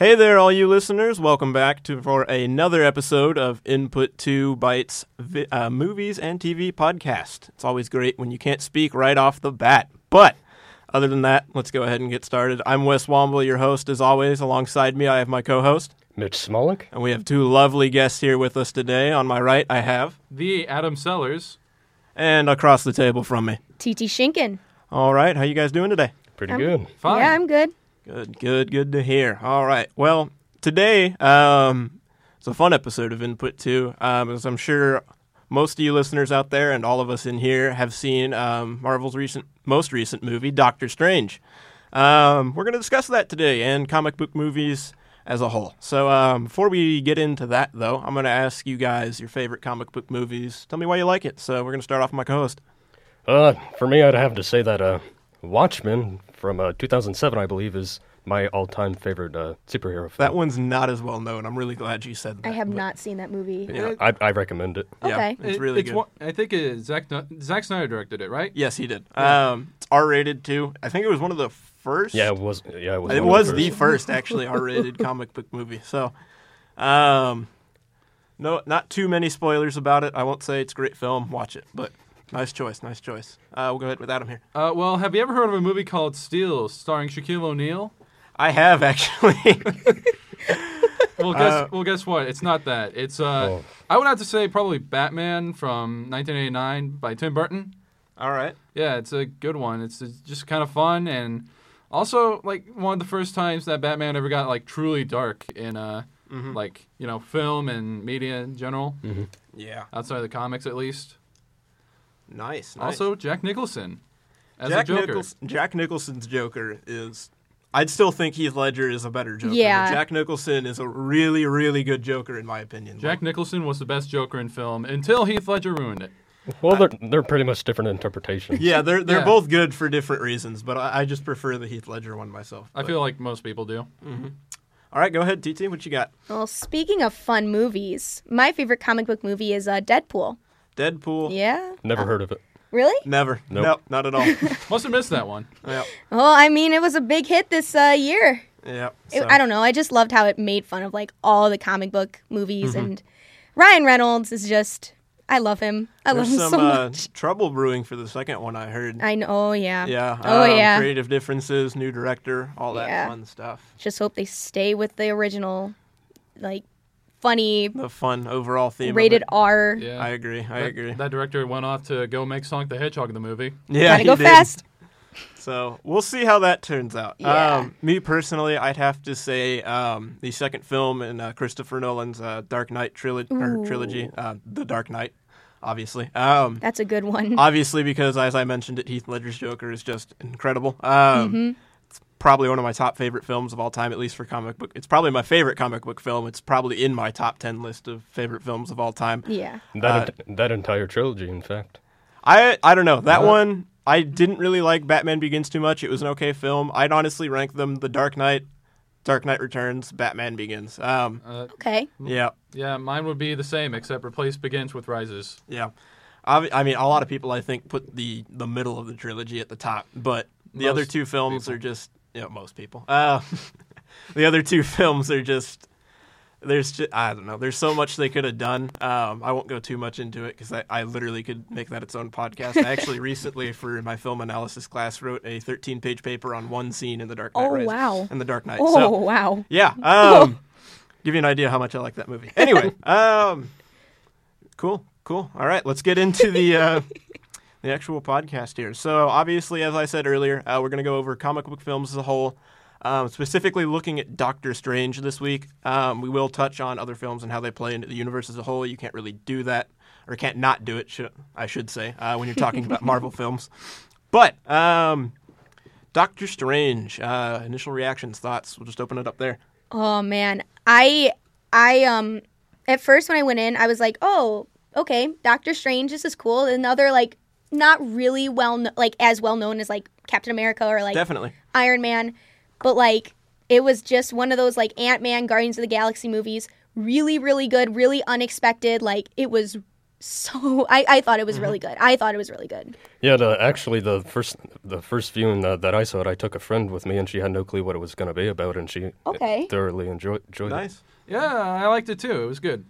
Hey there, all you listeners. Welcome back to for another episode of Input 2 Bytes vi- uh, Movies and TV podcast. It's always great when you can't speak right off the bat. But other than that, let's go ahead and get started. I'm Wes Womble, your host, as always. Alongside me, I have my co host. Mitch Smolik. And we have two lovely guests here with us today. On my right, I have. The Adam Sellers. And across the table from me. TT Shinkin. All right, how you guys doing today? Pretty I'm- good. Fine. Yeah, I'm good. Good, good, good to hear. All right. Well, today um, it's a fun episode of Input 2, um, as I'm sure most of you listeners out there and all of us in here have seen um, Marvel's recent, most recent movie, Doctor Strange. Um, we're going to discuss that today and comic book movies as a whole. So um, before we get into that, though, I'm going to ask you guys your favorite comic book movies. Tell me why you like it. So we're going to start off with my co-host. Uh, for me, I'd have to say that uh, Watchmen from uh, 2007, I believe, is my all-time favorite uh, superhero film. That one's not as well known. I'm really glad you said that. I have but- not seen that movie. Yeah. I, I recommend it. Yeah, Okay. it's It- really it's good. one- I think it, Zack, Zack Snyder directed it, right? Yes, he did. Um, it's R rated too. I think it was one of the first. Yeah, it was. Yeah, it was. it was the the first. first actually R rated comic book movie. So, um, no, not too many spoilers about it. I won't say it's a great film. Watch it, but nice choice, nice choice. Uh, we'll go ahead with Adam here. Uh, well, have you ever heard of a movie called Steel, starring Shaquille O'Neal? I have actually. Well, guess Uh, well, guess what? It's not that. It's uh, Oh. I would have to say probably Batman from 1989 by Tim Burton. All right. Yeah, it's a good one. It's, it's just kind of fun and also like one of the first times that Batman ever got like truly dark in uh, Mhm. like you know film and media in general, Yeah. outside of the comics at least. Nice. nice. Also, Jack Nicholson as Jack a Joker. Nichols- Jack Nicholson's Joker is. I'd still think Heath Ledger is a better Joker. Yeah. Jack Nicholson is a really, really good Joker in my opinion. Jack Nicholson was the best Joker in film until Heath Ledger ruined it. Well, they're they're pretty much different interpretations. Yeah, they're they're Yeah. both good for different reasons, but I, I just prefer the Heath Ledger one myself. I feel like most people do. All right, go ahead, TT. What you got? Well, speaking of fun movies, my favorite comic book movie is uh, Deadpool. Deadpool. Yeah. Never heard of it. Really? Never. Nope. Nope, not at all. Must have missed that one. yep. Well, I mean, it was a big hit this uh, year. Yep. It- so- I don't know. I just loved how it made fun of like all the comic book movies, Mm-hmm. and Ryan Reynolds is just. I love him. I love him some so uh, much. trouble brewing for the second one. I heard. I know. Oh yeah. yeah. Oh um, yeah. Creative differences, new director, all that Yeah. fun stuff. Just hope they stay with the original, like, funny The fun overall theme. rated it. R. Yeah. I agree. I that, agree. That director went off to go make Sonic the Hedgehog the movie. yeah, Gotta he go did. fast. So we'll see how that turns out. Yeah. Um, me personally, I'd have to say um, the second film in uh, Christopher Nolan's uh, Dark Knight trilo- or trilogy, uh, The Dark Knight, obviously. Um, That's a good one. obviously, because as I mentioned it, Heath Ledger's Joker is just incredible. Um, Mm-hmm. It's probably one of my top favorite films of all time, at least for comic book. It's probably my favorite comic book film. It's probably in my top ten list of favorite films of all time. yeah. That ent- that entire trilogy, in fact. I I don't know that Uh, one. I didn't really like Batman Begins too much. It was an okay film. I'd honestly rank them: The Dark Knight, Dark Knight Returns, Batman Begins. Um, Uh, Okay. yeah, yeah, mine would be the same, except replace begins with rises. yeah. Obvi- I mean, a lot of people I think put the the middle of the trilogy at the top, but the Most other two films people. are just you know most people. Uh, the other two films are just. There's just, I don't know. There's so much they could have done. Um, I won't go too much into it because I, I literally could make that its own podcast. I actually recently, for my film analysis class, wrote a 13 page paper on one scene in The Dark Knight. Oh, Rises- wow. In The Dark Knight. Oh So, wow. yeah. Um, give you an idea how much I like that movie. Anyway, um, cool, cool. All right, let's get into the uh, the actual podcast here. So, obviously, as I said earlier, uh, we're going to go over comic book films as a whole. Um, specifically looking at Doctor Strange this week. Um, we will touch on other films and how they play into the universe as a whole. You can't really do that, or can't not do it, should, I should say, uh, when you're talking about Marvel films. But um, Doctor Strange, uh, initial reactions, thoughts. We'll just open it up there. Oh man, I I um at first when I went in, I was like, oh, okay, Doctor Strange, this is cool. Another like not really well kno- like as well known as like Captain America or like Definitely. Iron Man, but like it was just one of those like Ant Man, Guardians of the Galaxy movies. Really, really good, really unexpected. Like it was so I, I thought it was Mm-hmm. really good. I thought it was really good. Yeah, the, actually, the first the first viewing uh, that I saw it, I took a friend with me, and she had no clue what it was going to be about, and she Okay. thoroughly enjoyed, enjoyed it. Nice. Yeah, I liked it too. It was good.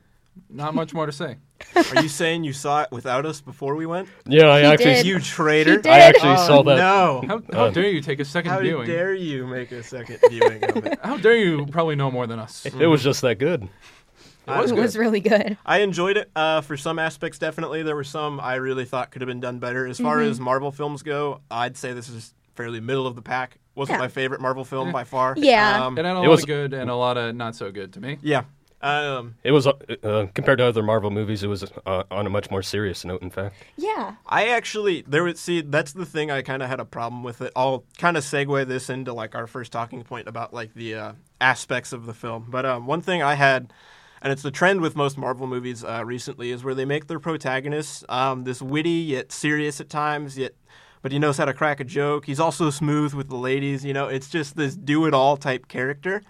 Not much more to say. Are you saying you saw it without us before we went? Yeah, I He actually did. You traitor! He did. I actually Oh, saw that. No. How, how Uh, dare you take a second How viewing? dare you make a second viewing of it? How dare you probably know more than us? It was just that good. It was it good. was really good. I enjoyed it uh, for some aspects. Definitely, there were some I really thought could have been done better. As far Mm-hmm. as Marvel films go, I'd say this is fairly middle of the pack. Wasn't Yeah. my favorite Marvel film by far. Yeah. Um, It had a lot was- of good and a lot of not so good to me. yeah. Um, It was uh, uh, compared to other Marvel movies, it was uh, on a much more serious note. In fact, Yeah. I actually there would see that's the thing I kind of had a problem with it. I'll kind of segue this into like our first talking point about like the uh, aspects of the film. But um, one thing I had, and it's the trend with most Marvel movies uh, recently, is where they make their protagonists um, this witty yet serious at times, yet but he knows how to crack a joke. He's also smooth with the ladies. You know, it's just this do it all type character.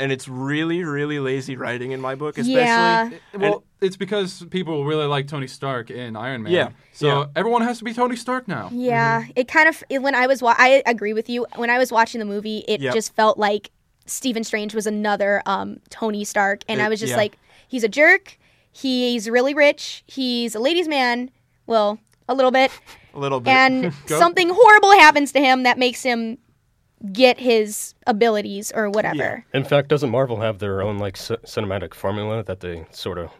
And it's really, really lazy writing in my book, especially. Yeah. Well, it's because people really like Tony Stark in Iron Man. Yeah, So yeah. everyone has to be Tony Stark now. Yeah, it kind of it, when I was wa- I agree with you. When I was watching the movie, it Yep. just felt like Stephen Strange was another um, Tony Stark, and It- I was just yeah. like, he's a jerk. He's really rich. He's a ladies' man. Well, a little bit, a little bit. and something horrible happens to him that makes him get his abilities or whatever. in fact, doesn't Marvel have their own like c- cinematic formula that they sort of?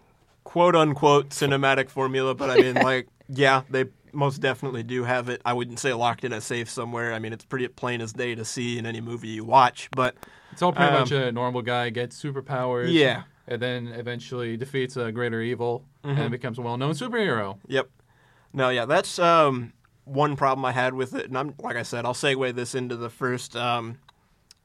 quote unquote cinematic formula, but I mean, like, yeah, they most definitely do have it. I wouldn't say locked in a safe somewhere. I mean, it's pretty plain as day to see in any movie you watch, but It's all pretty Um, much a normal guy gets superpowers. Yeah. And then eventually defeats a greater evil Mm-hmm. and becomes a well-known superhero. yep. No, yeah, that's um, one problem I had with it. And I'm, like I said, I'll segue this into the first um,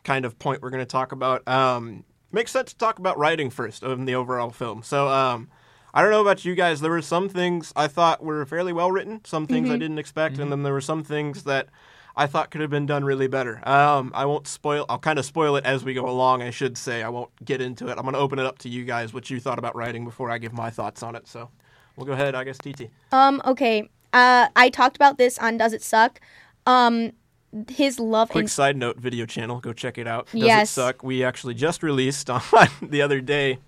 kind of point we're going to talk about. Um, makes sense to talk about writing first in the overall film. So, um, I don't know about you guys. There were some things I thought were fairly well written, some things I didn't expect, and then there were some things that I thought could have been done really better. Um, I won't spoil. I'll kind of spoil it as we go along. I should say I won't get into it. I'm going to open it up to you guys what you thought about writing before I give my thoughts on it. So, we'll go ahead. I guess TT. Um. Okay. Uh, I talked about this on Does It Suck? Um, his love Quick and side note: video channel. Go check it out. Does Yes. it suck? We actually just released on the other day.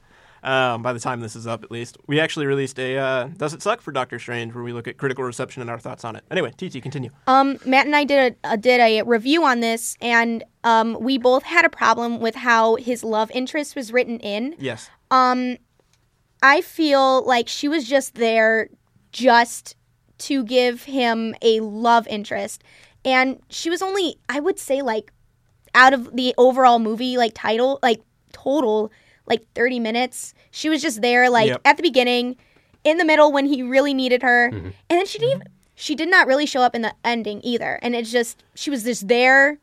Um, by the time this is up, at least, we actually released a uh, "Does It Suck" for Doctor Strange, where we look at critical reception and our thoughts on it. Anyway, TT, continue. Um, Matt and I did a, uh, did a review on this, and um, we both had a problem with how his love interest was written in. Yes. Um, I feel like she was just there just to give him a love interest, and she was only, I would say, like out of the overall movie, like title, like total, like thirty minutes. She was just there, like Yep. at the beginning, in the middle when he really needed her, mm-hmm. and then she didn't. Even, she did not really show up in the ending either, and it's just she was just there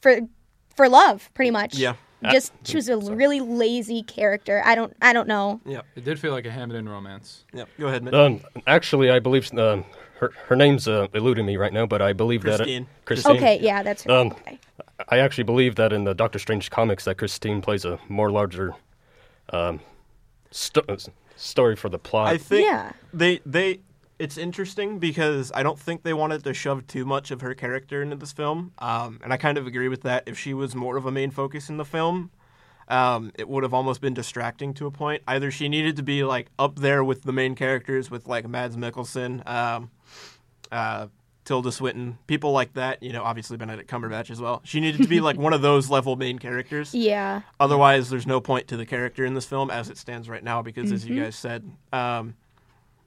for for love, pretty much. Yeah. Just she was a really lazy character. I don't I don't know. Yeah, It did feel like a Hamilton romance. Yep. Go ahead, Mitch. Um, actually, I believe uh, her her name's uh, eluding me right now, but I believe Christine. that it, Christine. Okay, yeah, that's her. Um, okay. I actually believe that in the Doctor Strange comics that Christine plays a more larger um, sto- uh, story for the plot. I think Yeah. they they it's interesting because I don't think they wanted to shove too much of her character into this film, um, and I kind of agree with that. If she was more of a main focus in the film, um, it would have almost been distracting to a point. Either she needed to be like up there with the main characters, with like Mads Mikkelsen, um, uh, Tilda Swinton, people like that. You know, obviously Benedict Cumberbatch as well. She needed to be like one of those level main characters. Yeah. Otherwise, there's no point to the character in this film as it stands right now because, as Mm-hmm. you guys said, um,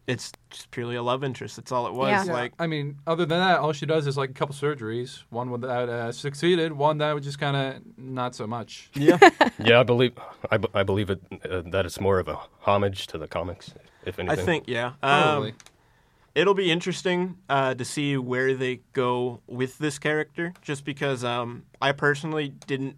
it's just purely a love interest. That's all it was. Yeah. Yeah, Like, I mean, other than that, all she does is like a couple surgeries. One that uh, succeeded, one that was just kind of not so much. yeah, yeah, I believe I, b- I believe it uh, that it's more of a homage to the comics, if anything. I anything. think yeah. Probably. Um, it'll be interesting uh, to see where they go with this character. Just because um, I personally didn't,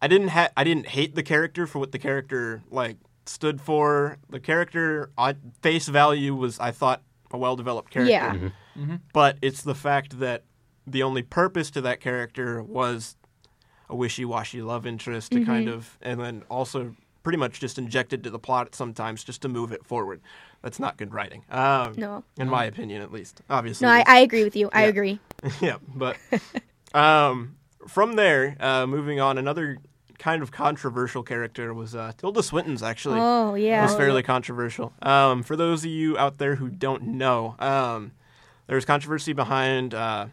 I didn't ha- I didn't hate the character for what the character like stood for. The character on face value was I thought a well developed character. Yeah. but it's the fact that the only purpose to that character was a wishy-washy love interest to kind of and then also pretty much just injected to the plot sometimes just to move it forward. That's not good writing. Um, No. in my opinion, at least. Obviously, No, I, I agree with you. I agree. yeah, but um, from there, uh, moving on, another kind of controversial character was uh, Tilda Swinton's actually Oh yeah. was fairly controversial. Um, for those of you out there who don't know, um, there's controversy behind uh,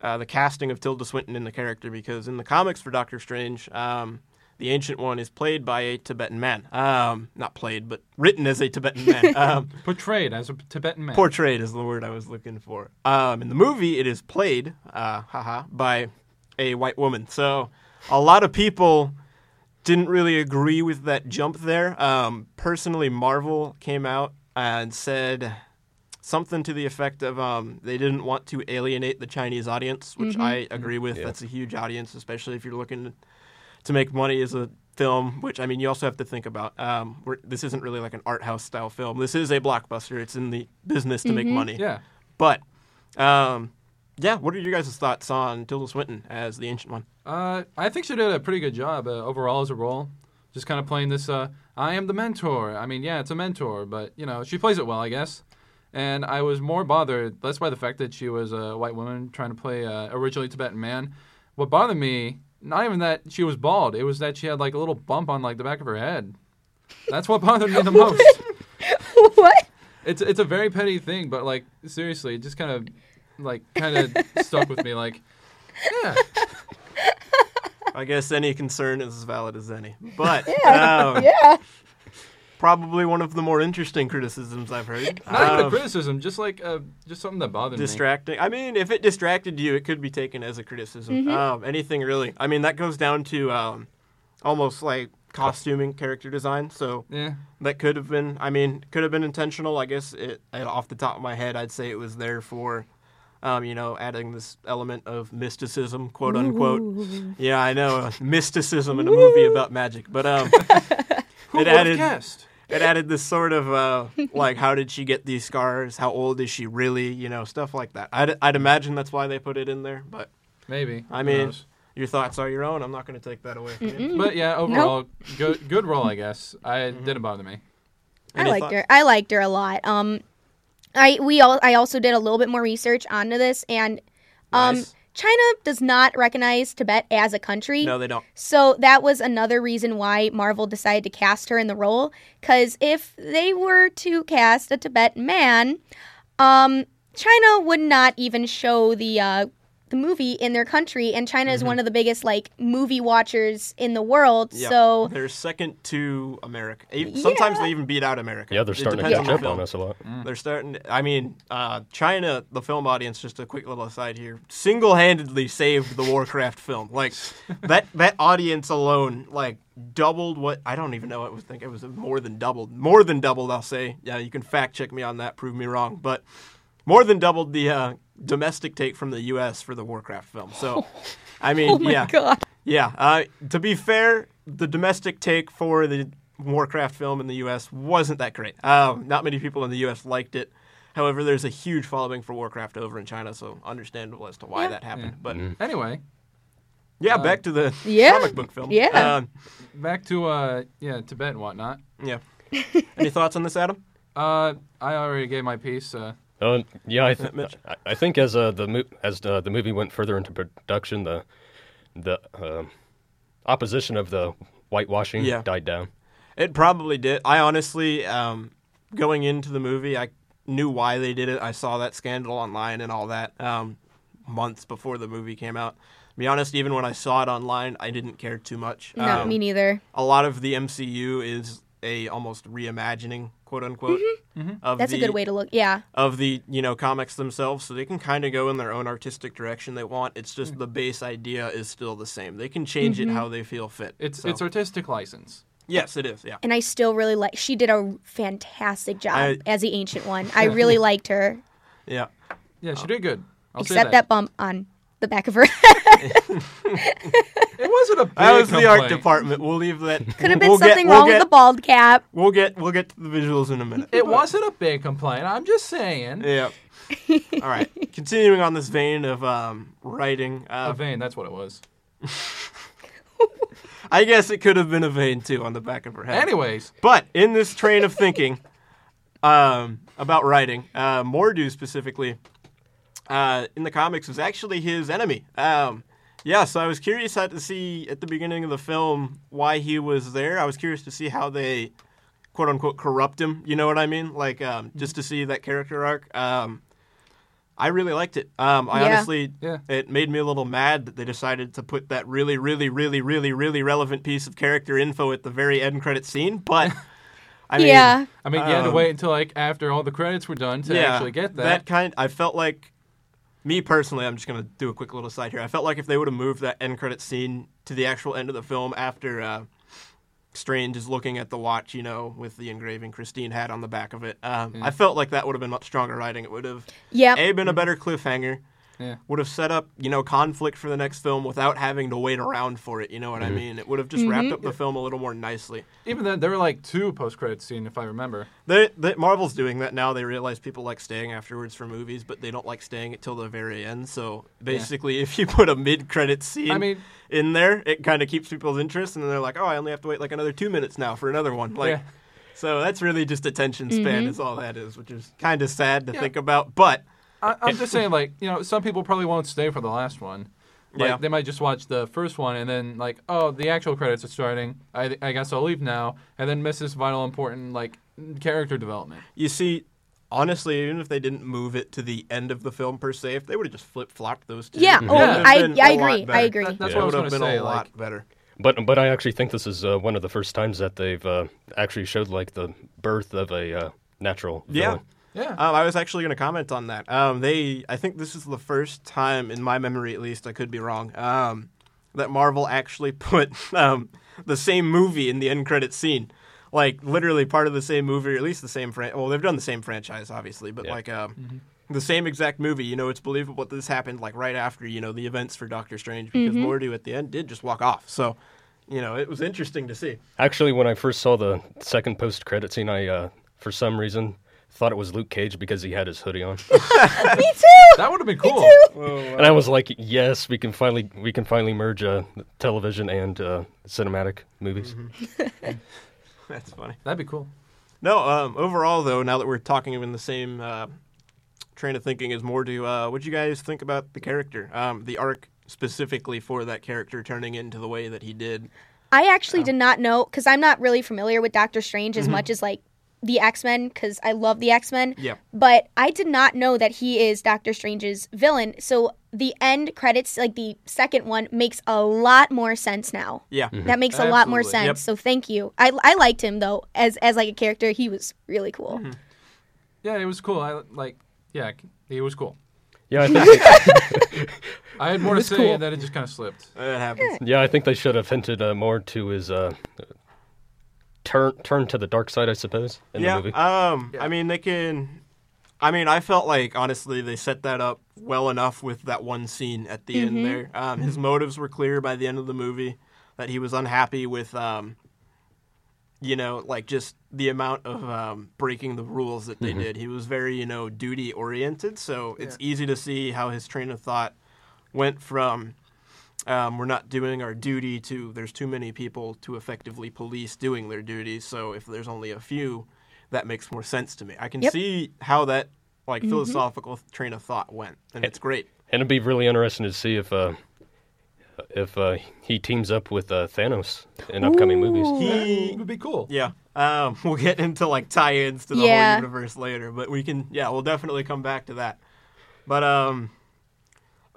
uh, the casting of Tilda Swinton in the character because in the comics for Doctor Strange, um, the Ancient One is played by a Tibetan man. Um, not played, but written as a Tibetan man. Um, Portrayed as a Tibetan man. portrayed is the word I was looking for. Um, in the movie, it is played, uh, haha, by a white woman. So a lot of people didn't really agree with that jump there. Um, personally, Marvel came out and said something to the effect of um, they didn't want to alienate the Chinese audience, which I agree with. Yeah. That's a huge audience, especially if you're looking to make money as a film. Which I mean, you also have to think about. Um, we're, this isn't really like an art house style film. This is a blockbuster. It's in the business to make money. Yeah. But um, yeah, what are your guys' thoughts on Tilda Swinton as the Ancient One? Uh, I think she did a pretty good job uh, overall as a role. Just kind of playing this, uh, I am the mentor. I mean, yeah, it's a mentor, but, you know, she plays it well, I guess. And I was more bothered less by the fact that she was a white woman trying to play a originally Tibetan man. What bothered me, not even that she was bald, it was that she had like a little bump on like the back of her head. That's what bothered me the most. what? It's it's a very petty thing, but like seriously, it just kind of like kind of stuck with me. Like, yeah, I guess any concern is as valid as any. But um, Yeah. probably one of the more interesting criticisms I've heard. not even a Um, criticism, just like uh, just something that bothered me. distracting. I mean, if it distracted you, it could be taken as a criticism. Mm-hmm. Um, anything really. I mean, that goes down to um, almost like costuming, character design. So Yeah, that could have been. I mean, could have been intentional. I guess it, off the top of my head, I'd say it was there for. Um, you know, adding this element of mysticism, quote unquote. Yeah, I know uh, mysticism in a movie about magic, but um, who it added guessed? it added this sort of uh, like how did she get these scars how old is she really you know stuff like that I'd, I'd imagine that's why they put it in there but Maybe. i mean knows? your thoughts are your own i'm not going to take that away from you but yeah, overall, good good role, I guess. I didn't bother me. I liked thoughts? her. I liked her a lot. Um, I we all I also did a little bit more research onto this, and um, Nice. China does not recognize Tibet as a country. no they don't So that was another reason why Marvel decided to cast her in the role. Because if they were to cast a Tibetan man, um, China would not even show the uh, the movie in their country, and China is one of the biggest like movie watchers in the world. Mm-hmm. Yeah. So they're second to america sometimes Yeah. they even beat out america Yeah, they're starting to depends catch up on us a lot. They're starting. I mean, uh, China, the film audience. Just a quick little aside here. Single-handedly saved the Warcraft film. Like that. That audience alone, like doubled what I don't even know. I would think it was more than doubled. More than doubled. I'll say. Yeah, you can fact check me on that. Prove me wrong. But more than doubled the uh, domestic take from the U.S. for the Warcraft film. So, I mean, oh my yeah. god, Yeah. Uh, to be fair, the domestic take for the Warcraft film in the U.S. wasn't that great. Um, not many people in the U.S. liked it. However, there's a huge following for Warcraft over in China, so understandable as to why Yeah. that happened. Yeah. But Anyway, yeah, Uh, back to the Yeah. comic book film. Yeah. Um, back to uh, yeah, Tibet and whatnot. yeah. Any thoughts on this, Adam? Uh, I already gave my piece. Uh, Uh, yeah, I, th- I, I think as uh, the mo- as uh, the movie went further into production, the the uh, opposition of the whitewashing Yeah. died down. It probably did. I honestly, um, going into the movie, I knew why they did it. I saw that scandal online and all that um, months before the movie came out. To be honest, even when I saw it online, I didn't care too much. no, Um, me neither. a lot of the MCU is a almost reimagining, quote unquote, of That's the a good way to look. Yeah, of the you know comics themselves, so they can kind of go in their own artistic direction they want. It's just Mm. the base idea is still the same. They can change Mm-hmm. it how they feel fit. it's So- it's artistic license. yes, it is. Yeah. and I still really like. She did a fantastic job I- as the ancient one. I really liked her, Yeah. Yeah, she did good. I'll say except that. bump on the back of her. It wasn't a big That was the art department. We'll leave that. Could have been we'll something get, wrong we'll with the bald cap. We'll get we'll get to the visuals in a minute. It wasn't a big complaint. I'm just saying. Yeah. All right. Continuing on this vein of um, writing, A uh, vein, that's what it was. I guess it could have been a vein too on the back of her head. Anyways, But in this train of thinking um, about writing, uh, Mordo specifically, uh, in the comics, was actually his enemy. Um, yeah, so I was curious how to see at the beginning of the film why he was there. I was curious to see how they, quote unquote, corrupt him. You know what I mean? Like, um, just to see that character arc. Um, I really liked it. Um, I Yeah. honestly, Yeah. it made me a little mad that they decided to put that really, really, really, really, really relevant piece of character info at the very end credit scene. But I mean, yeah. I mean, you had to Um, wait until like after all the credits were done to actually get that. that. kind, I felt like, me personally, I'm just gonna do a quick little side here. I felt like if they would have moved that end credit scene to the actual end of the film after uh, Strange is looking at the watch, you know, with the engraving Christine had on the back of it, um, I felt like that would have been much stronger writing. It would have yeah a been a better cliffhanger. Yeah. Would have set up, you know, conflict for the next film without having to wait around for it. You know what I mm-hmm. mean? It would have just wrapped mm-hmm. up the film a little more nicely. Even then, there were like two post credit scene, if I remember. They, they, Marvel's doing that now. They realize people like staying afterwards for movies, but they don't like staying until the very end. So basically, if you put a mid-credit scene I mean- in there, it kind of keeps people's interest, and then they're like, "Oh, I only have to wait like another two minutes now for another one." Like, Yeah. so that's really just attention span mm-hmm. is all that is, which is kind of sad to Yeah. think about. But I, I'm just saying, like, you know, some people probably won't stay for the last one. Like, Yeah. they might just watch the first one and then, like, oh, the actual credits are starting. I, I guess I'll leave now, and then miss this vital, important, like, character development. you see. Honestly, even if they didn't move it to the end of the film per se, if they would have just flip flopped those two, Yeah. it Oh, would have I- been I a lot agree. I agree. That- that's It what I would have going been say. a lot Like, better. But but I actually think this is uh, one of the first times that they've uh, actually showed like the birth of a uh, natural villain. yeah. Um, I was actually going to comment on that. Um, they, I think this is the first time in my memory, at least, I could be wrong, um, that Marvel actually put um, the same movie in the end credit scene, like literally part of the same movie, or at least the same fran. Well, they've done the same franchise, obviously, but Yeah. like um, the same exact movie. You know, it's believable that this happened like right after you know the events for Doctor Strange because Mordo at the end did just walk off. So, you know, it was interesting to see. Actually, when I first saw the second post credit scene, I uh, for some reason thought it was Luke Cage because he had his hoodie on, Me too. That would have been cool. and I was like, "Yes, we can finally we can finally merge uh, television and uh, cinematic movies." That's funny. That'd be cool. No, um, overall though, now that we're talking in the same uh, train of thinking as Mordo, uh, what do you guys think about the character, um, the arc specifically for that character turning into the way that he did? I actually did not know because I'm not really familiar with Doctor Strange as much as like the X Men because I love the X Men. Yeah. But I did not know that he is Doctor Strange's villain. So the end credits, like the second one, makes a lot more sense now. Yeah, That makes a lot more sense. Yep. So thank you. I, I liked him though as as like a character. He was really cool. Yeah, it was cool. I like. Yeah, he was cool. Yeah, I think I had more to say, cool. and then it just kind of slipped. it happens. yeah, I think they should have hinted uh, more to his uh, turn turn to the dark side, I suppose, in yeah, the movie. um, Yeah. I mean they can. I mean, I felt like honestly they set that up well enough with that one scene at the end there. Um, his motives were clear by the end of the movie that he was unhappy with, um, you know, like just the amount of um, breaking the rules that they did. He was very, you know, duty oriented, so it's easy to see how his train of thought went from. Um, we're not doing our duty to there's too many people to effectively police doing their duties so if there's only a few that makes more sense to me i can Yep. see how that like philosophical train of thought went and it's great And it'd be really interesting to see if uh, if uh, he teams up with uh, Thanos in upcoming movies. he It would be cool. yeah um, we'll get into like tie-ins to the Yeah. whole universe later but we can yeah we'll definitely come back to that but um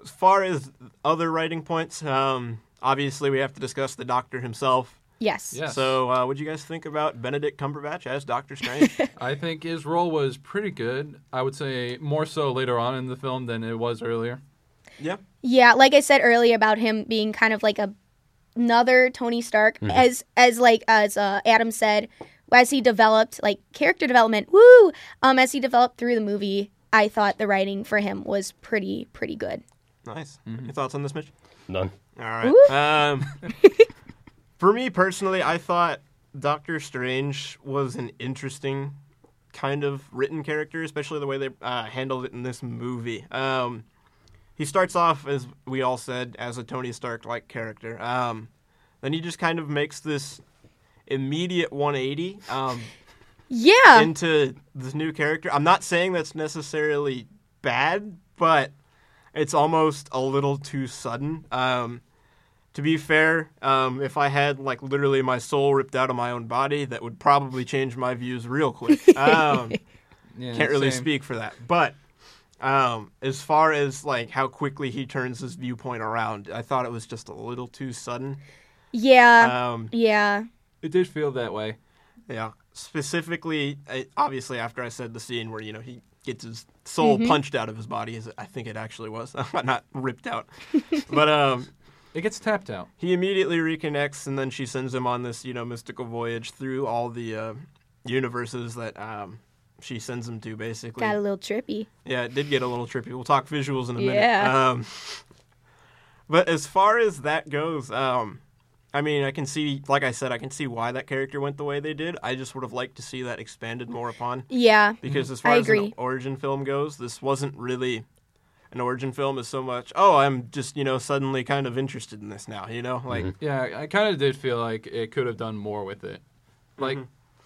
as far as other writing points um obviously we have to discuss the doctor himself Yes. Yes. So, uh, what do you guys think about Benedict Cumberbatch as Doctor Strange? I think his role was pretty good. I would say more so later on in the film than it was earlier. yeah, Yeah, like I said earlier about him being kind of like a another Tony Stark, Mm-hmm. as as like as uh, Adam said, as he developed like character development, woo, um, as he developed through the movie, I thought the writing for him was pretty pretty good. Nice. Mm-hmm. Your thoughts on this, Mitch? None. All right. Um, for me personally, I thought Doctor Strange was an interesting kind of written character, especially the way they uh, handled it in this movie. Um, he starts off, as we all said, as a Tony Stark like character. Um, then he just kind of makes this immediate 180 um, Yeah. into this new character. I'm not saying that's necessarily bad, but it's almost a little too sudden. Um, to be fair, um, if I had like literally my soul ripped out of my own body, that would probably change my views real quick. Um, Yeah, can't really same. speak for that, but um, as far as like how quickly he turns his viewpoint around, I thought it was just a little too sudden. yeah. Um, yeah. It did feel that way. Yeah, specifically, obviously after I said the scene where you know he gets his soul Mm-hmm. punched out of his body, as I think it actually was, not ripped out. but um, It gets tapped out. he immediately reconnects, and then she sends him on this you know mystical voyage through all the uh, universes that um, she sends him to, basically. Got a little trippy. Yeah, it did get a little trippy. We'll talk visuals in a minute. Yeah. Um, but as far as that goes, um, I mean, I can see, like I said, I can see why that character went the way they did. I just would have liked to see that expanded more upon. Yeah. Because as far I as an origin film goes, this wasn't really an origin film as so much, oh, I'm just, you know, suddenly kind of interested in this now, you know? Like, mm-hmm. Yeah, I kind of did feel like it could have done more with it. Mm-hmm. Like,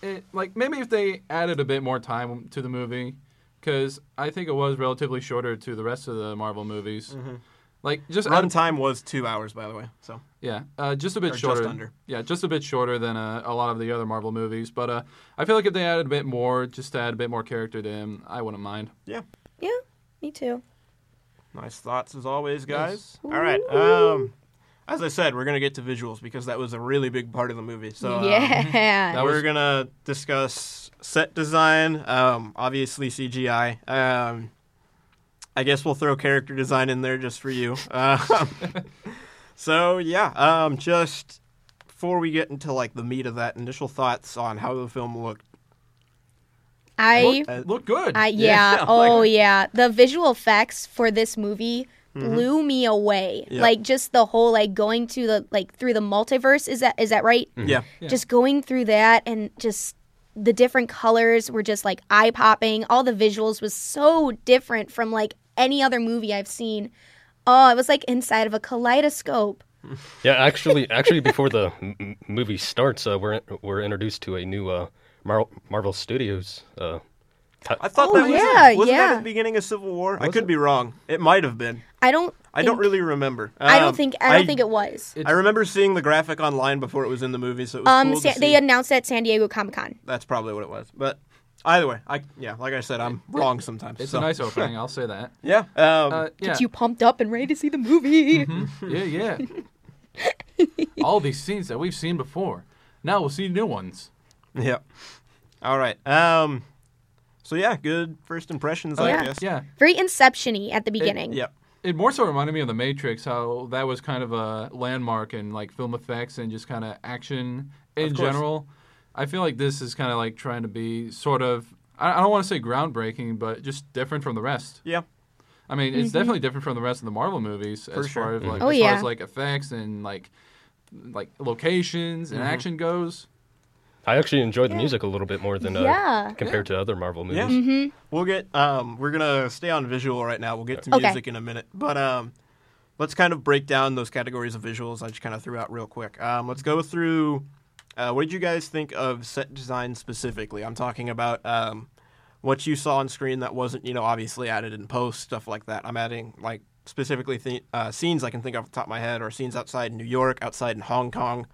it, like maybe if they added a bit more time to the movie, because I think it was relatively shorter to the rest of the Marvel movies. Mm-hmm. Like just add- runtime was two hours, by the way. So, yeah, uh, just a bit Or just shorter. under. Yeah, just a bit shorter than uh, a lot of the other Marvel movies. But uh, I feel like if they added a bit more, just to add a bit more character to him, I wouldn't mind. yeah. Yeah. Me too. Nice thoughts as always, guys. Yes. All right. Um, as I said, we're gonna get to visuals because that was a really big part of the movie. So um, yeah. That we're gonna discuss set design, um, obviously CGI. Um, I guess we'll throw character design in there just for you. Um, so yeah, um, just before we get into like the meat of that, initial thoughts on how the film looked. I Uh, Look good. I yeah. Yeah, oh like- yeah. The visual effects for this movie Mm-hmm. blew me away. Yeah. Like just the whole like going to the like through the multiverse. Is that is that right? Yeah, Yeah. Just going through that and just the different colors were just like eye popping. All the visuals was so different from like any other movie I've seen. Oh, it was like inside of a kaleidoscope. Yeah, actually, actually, before the m- m- movie starts, uh, we're we're introduced to a new uh, Mar- Marvel Studios. Uh, ti- I thought Oh, that was yeah, wasn't that yeah. at the beginning of Civil War. I could it? be wrong. It might have been. I don't. I don't really remember. I don't Um, think. I don't think it was. I remember seeing the graphic online before it was in the movie, so it was Um, cool Sa- to they see. announced at San Diego Comic Con. That's probably what it was. But either way, I yeah, like I said, I'm wrong sometimes. it's so. a nice opening. I'll say that. Yeah. Um, Uh, yeah. Get you pumped up and ready to see the movie. yeah, yeah. All these scenes that we've seen before. Now we'll see new ones. yeah. All right. Um. So yeah, good first impressions, I Yeah. guess. Yeah. Very Inception-y at the beginning. Yep. It more so reminded me of The Matrix, how that was kind of a landmark in like film effects and just kind of action in Of course. general. I feel like this is kind of like trying to be sort of I I don't want to say groundbreaking, but just different from the rest. Yeah. I mean, it's definitely different from the rest of the Marvel movies as sure. far as like Oh, as yeah. far as like effects and like like locations and action goes. I actually enjoyed the music a little bit more than uh, Yeah. compared to other Marvel movies. Yeah. Mm-hmm. We'll get. Um. We're gonna stay on visual right now. We'll get to Okay. music in a minute, but um. Let's kind of break down those categories of visuals I just kind of threw out real quick. Um, let's go through. Uh, what did you guys think of set design specifically? I'm talking about um, what you saw on screen that wasn't, you know, obviously added in post, stuff like that. I'm adding like specifically th- uh, scenes I can think of off the top of my head, or scenes outside New York, outside in Hong Kong,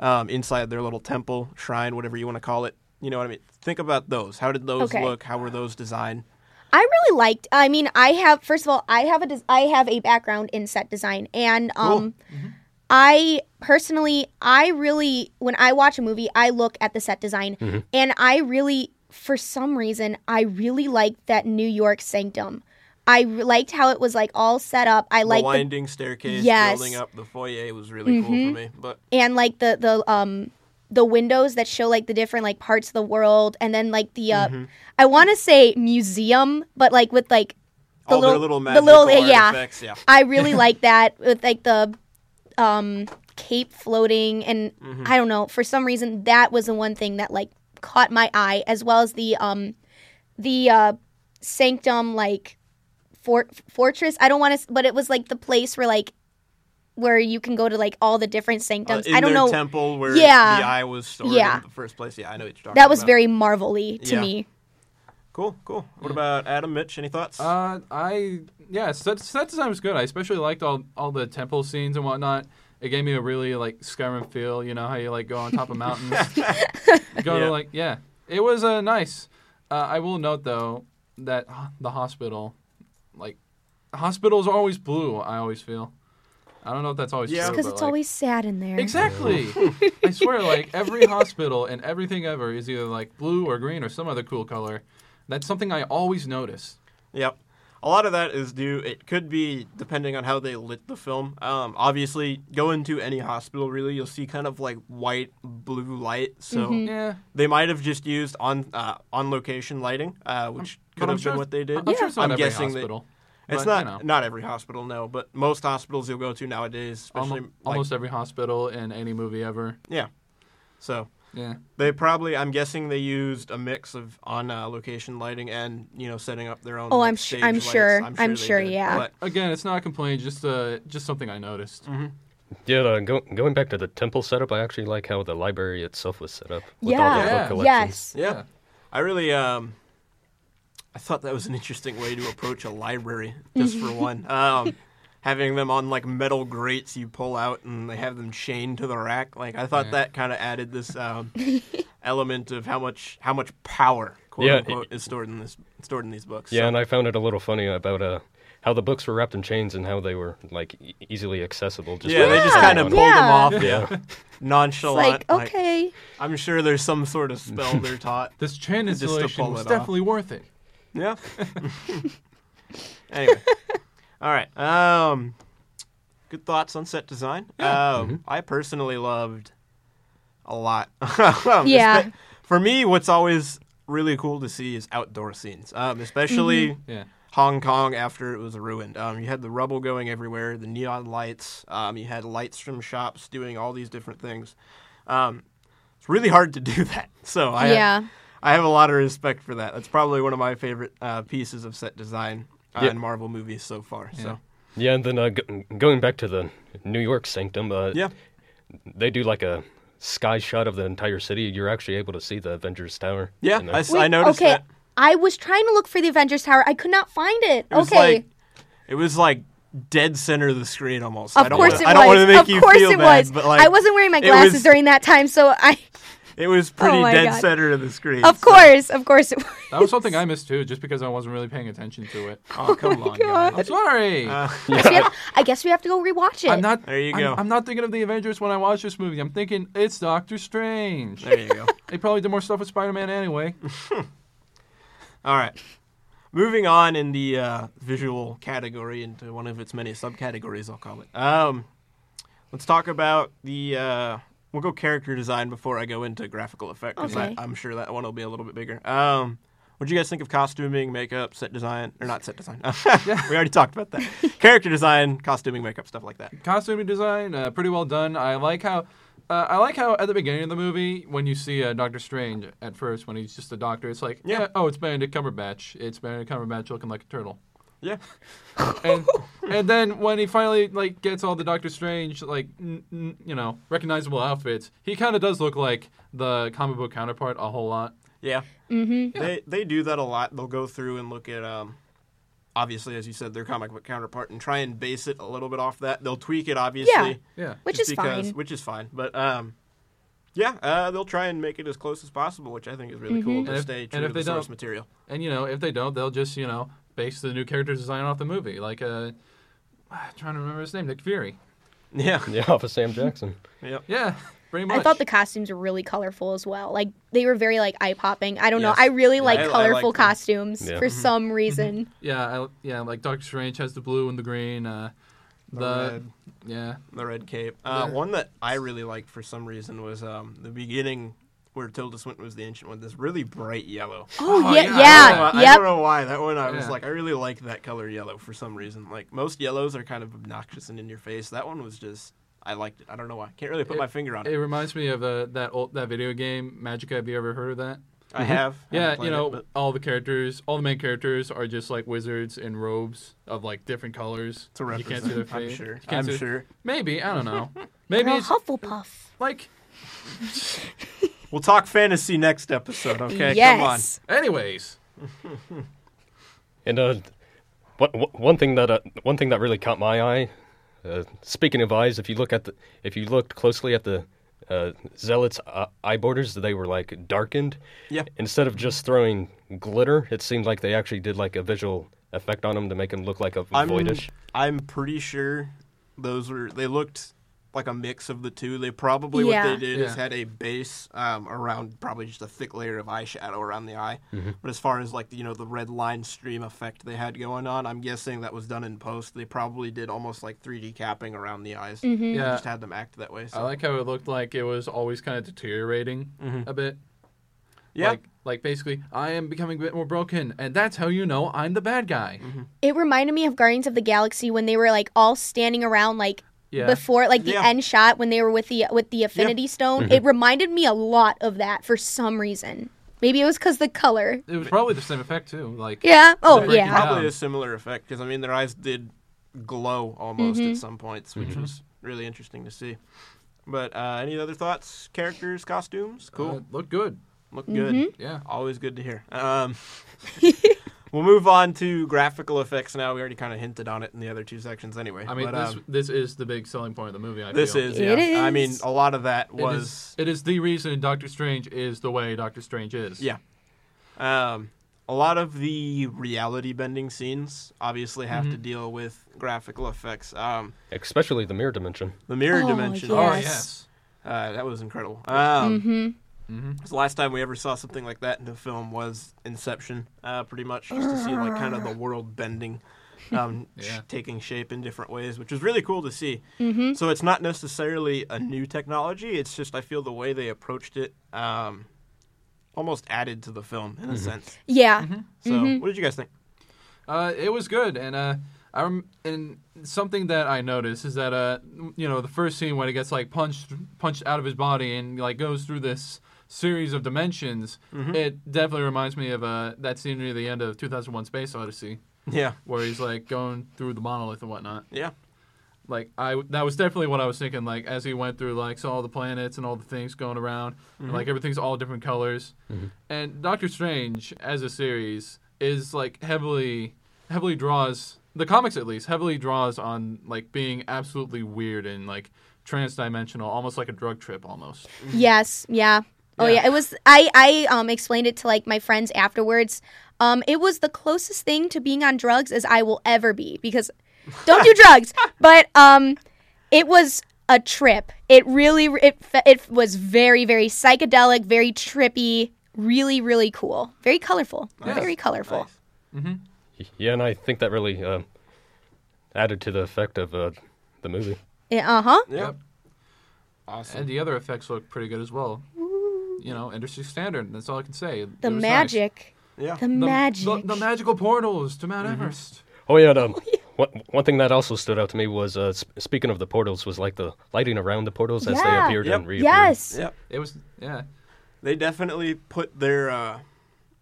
um, inside their little temple, shrine, whatever you want to call it. You know what I mean? Think about those. How did those Okay. look? How were those designed? I really liked. I mean, I have first of all, I have a des- I have a background in set design, and um, I personally, I really when I watch a movie, I look at the set design, and I really, for some reason, I really liked that New York sanctum. I liked how it was like all set up. I the liked the, winding staircase Yes. building up the foyer was really cool for me. But and like the the um the windows that show like the different like parts of the world, and then like the uh, I want to say museum, but like with like the all little, their little the magical little yeah. yeah. I really like that with like the um cape floating and I don't know, for some reason that was the one thing that like caught my eye as well as the um the uh sanctum like fort fortress. I don't want to but it was like the place where like where you can go to like all the different Uh, sanctums. in I don't their know. temple where Yeah. the eye was stored Yeah. in the first place. Yeah, I know what you're talking that was about. very marvelly to Yeah. me. cool. Cool. What about Adam? Mitch? Any thoughts? Uh, I yeah, set set design was good. I especially liked all all the temple scenes and whatnot. It gave me a really like Skyrim feel. You know how you like go on top of mountains, go Yeah. to like yeah. It was uh, nice. Uh, I will note though that the hospital, like, hospitals are always blue. I always feel. I don't know if that's always Yeah. true. Because it's like- always sad in there. Exactly. I swear, like every hospital and everything ever is either like blue or green or some other cool color. That's something I always notice. Yep. A lot of that is due. It could be depending on how they lit the film. Um, obviously, go into any hospital, really, you'll see kind of like white, blue light. So Mm-hmm. Yeah. they might have just used on uh, on location lighting, uh, which could I'm have sure been what they did. I'm sure it's not I'm every guessing that- hospital. It's but, not you know, not every hospital, no, but most hospitals you'll go to nowadays, especially almo- like, almost every hospital in any movie ever. yeah. So Yeah. they probably, I'm guessing they used a mix of on uh, location lighting and you know setting up their own. Oh, like, I'm su- stage I'm lights. sure. I'm sure, did. yeah. But Again, it's not a complaint, just uh, just something I noticed. Mm-hmm. Yeah, uh, go, going back to the temple setup, I actually like how the library itself was set up with all Yeah. the Yeah. book collections. Yes. Yeah. I really um I thought that was an interesting way to approach a library, just for one. Um having them on like metal grates you pull out and they have them chained to the rack. Like I thought Yeah. that kind of added this um element of how much how much power quote Yeah, unquote is stored in this stored in these books. Yeah, So- and I found it a little funny about uh, how the books were wrapped in chains and how they were like e- easily accessible. Just yeah, they just kind of on- pulled them off Yeah. It's nonchalant. like, okay. I'm sure there's some sort of spell they're taught. This chain is Just to installation pull was it off. definitely worth it. Yeah. anyway, all right. Um, good thoughts on set design. Um, I personally loved a lot. Um, Yeah. For me, what's always really cool to see is outdoor scenes, um, especially Yeah. Hong Kong after it was ruined. Um, you had the rubble going everywhere, the neon lights. Um, you had lights from shops doing all these different things. Um, it's really hard to do that. So I yeah. I have a lot of respect for that. That's probably one of my favorite uh, pieces of set design uh, Yeah. in Marvel movies so far. So Yeah, and then uh, g- going back to the New York Sanctum, uh, yeah, they do like a sky shot of the entire city. You're actually able to see the Avengers Tower. yeah, in I, there. s- I noticed okay. that. I was trying to look for the Avengers Tower. I could not find it. It was okay. like it was like dead center of the screen almost. of I don't course wanna, it I don't want to make of you course feel it bad, was. but like I wasn't wearing my glasses was- during that time, so I. it was pretty Oh dead God. center of the screen. Of so- course, of course it was. That was something I missed too, just because I wasn't really paying attention to it. Oh come on, God. I'm sorry. Uh, I guess we have- I guess we have to go rewatch it. I'm not. There you I'm- go. I'm, not thinking of the Avengers when I watch this movie. I'm thinking it's Doctor Strange. there you go. They probably did more stuff with Spider-Man anyway. All right. Moving on in the uh, visual category into one of its many subcategories, I'll call it. Um, let's talk about the. Uh, we'll go character design before I go into graphical effect because Okay. I'm sure that one will be a little bit bigger. Um, what do you guys think of costuming, makeup, set design, or not set design? we already talked about that. character design, costuming, makeup, stuff like that. Costuming design, uh, pretty well done. I like how. Uh, I like how at the beginning of the movie, when you see uh, Doctor Strange at first, when he's just a doctor, it's like, Yeah. yeah, oh, it's Benedict Cumberbatch. It's Benedict Cumberbatch looking like a turtle. Yeah. and and then when he finally like gets all the Doctor Strange like n- n- you know recognizable outfits, he kind of does look like the comic book counterpart a whole lot. Yeah. Mm-hmm. They they do that a lot. They'll go through and look at um, obviously as you said, their comic book counterpart and try and base it a little bit off that. They'll tweak it, obviously. Yeah, which is because, fine. Which is fine, but um, yeah, uh, they'll try and make it as close as possible, which I think is really cool And to if- stay and true if to the they source don't- material. and you know if they don't, they'll just you know base the new character design off the movie. Like uh, trying to remember his name, Nick Fury. Yeah, Yeah, off of Sam Jackson. yep. Yeah, pretty much. I thought the costumes were really colorful as well. Like they were very like eye popping. I don't Yes. know. I really Yeah, like I- I colorful like costumes Yeah. for some reason. yeah, I, yeah, like Doctor Strange has the blue and the green. Uh, The, the red, yeah, the red cape. Uh, one that I really liked for some reason was um, the beginning where Tilda Swinton was the ancient one. This really bright yellow. Oh, Oh, yeah, yeah, I don't, know, why- I don't know why that one. I was Yeah. like, I really like that color yellow for some reason. Like most yellows are kind of obnoxious and in your face. That one was just. I liked it. I don't know why. Can't really put It- my finger on it it. reminds me of uh, that old that video game Magicka. Have you ever heard of that? I have. Yeah, haven't you know, it, but all the characters, all the main characters are just like wizards in robes of like different colors. to you can't see their represent, I'm face. sure. You can't I'm see- sure. Maybe I don't know. Maybe it's Hufflepuff. like. We'll talk fantasy next episode. Okay, yes. Anyways, And uh, what, what- one thing that uh, one thing that really caught my eye. Uh, speaking of eyes, if you look at the if you looked closely at the uh, zealots' uh, eye borders, they were like darkened. Yeah. Instead of just throwing glitter, it seemed like they actually did like a visual effect on them to make them look like a I'm voidish. I'm pretty sure those were they looked like a mix of the two. They probably Yeah. what they did is had a base um, around probably just a thick layer of eyeshadow around the eye. Mm-hmm. But as far as like you know the red line stream effect they had going on, I'm guessing that was done in post. They probably did almost like 3D capping around the eyes. Mm-hmm. and Yeah. just had them act that way. So. I like how it looked like it was always kind of deteriorating Mhm. a bit. yeah, Like, like basically, I am becoming a bit more broken, and that's how you know I'm the bad guy. It reminded me of Guardians of the Galaxy when they were like all standing around like Yeah. before like the Yeah. end shot when they were with the with the Infinity Stone. It reminded me a lot of that for some reason. Maybe it was because the color. It was probably the same effect too. Like, Yeah. Oh break it yeah. down. probably a similar effect because I mean their eyes did glow almost Mm-hmm. at some points, which was really interesting to see. But uh, any other thoughts? Characters, costumes, cool, uh, looked good. look Mm-hmm. good. Yeah. Always good to hear. Um, we'll move on to graphical effects now. We already kind of hinted on it in the other two sections anyway. I mean, but, this um, this is the big selling point of the movie. I this feel. is It yeah. I mean, a lot of that was is, it is the reason Doctor Strange is the way Doctor Strange is. Yeah. Um, a lot of the reality bending scenes obviously have Mm-hmm. to deal with graphical effects. Um, Especially the mirror dimension. the mirror Oh, dimension, Oh Yes. yes. uh, that was incredible. Um, Mm-hmm. Hmm The last time we ever saw something like that in a film was Inception, uh, pretty much just to see like kind of the world bending, um, sh- taking shape in different ways, which was really cool to see. Mm-hmm. So it's not necessarily a new technology; it's just I feel the way they approached it um, almost added to the film in a sense. Yeah. So, what did you guys think? Uh, it was good, and uh, I rem- and something that I noticed is that uh, you know, the first scene when it gets like punched punched out of his body and like goes through this series of dimensions, mm-hmm. it definitely reminds me of uh, that scene near the end of 2001: Space Odyssey, Yeah, where he's like going through the monolith and whatnot. yeah, Like I, that was definitely what I was thinking. Like as he went through, like saw all the planets and all the things going around, and, like everything's all different colors. Mm-hmm. And Doctor Strange as a series is like heavily, heavily draws the comics at least heavily draws on like being absolutely weird and like trans-dimensional, almost like a drug trip, almost. Yes. Yeah. Oh Yeah. yeah. It was. I I um explained it to like my friends afterwards. Um, it was the closest thing to being on drugs as I will ever be because don't do drugs. But um, it was a trip. It really it it was very very psychedelic, very trippy, really really cool, very colorful, Yes. very colorful. Nice. Yeah, and I think that really uh, added to the effect of uh, the movie. Uh huh. Yep. Awesome. And the other effects look pretty good as well. You know, industry standard. That's all I can say. The was nice. magic. yeah. The, The, magic. the, the magical portals to Mount Everest. Oh yeah, um, one, one thing that also stood out to me was uh, sp- speaking of the portals was like the lighting around the portals as they appeared Yep. and reappeared. yes. Yep. It was, yeah. They definitely put their uh,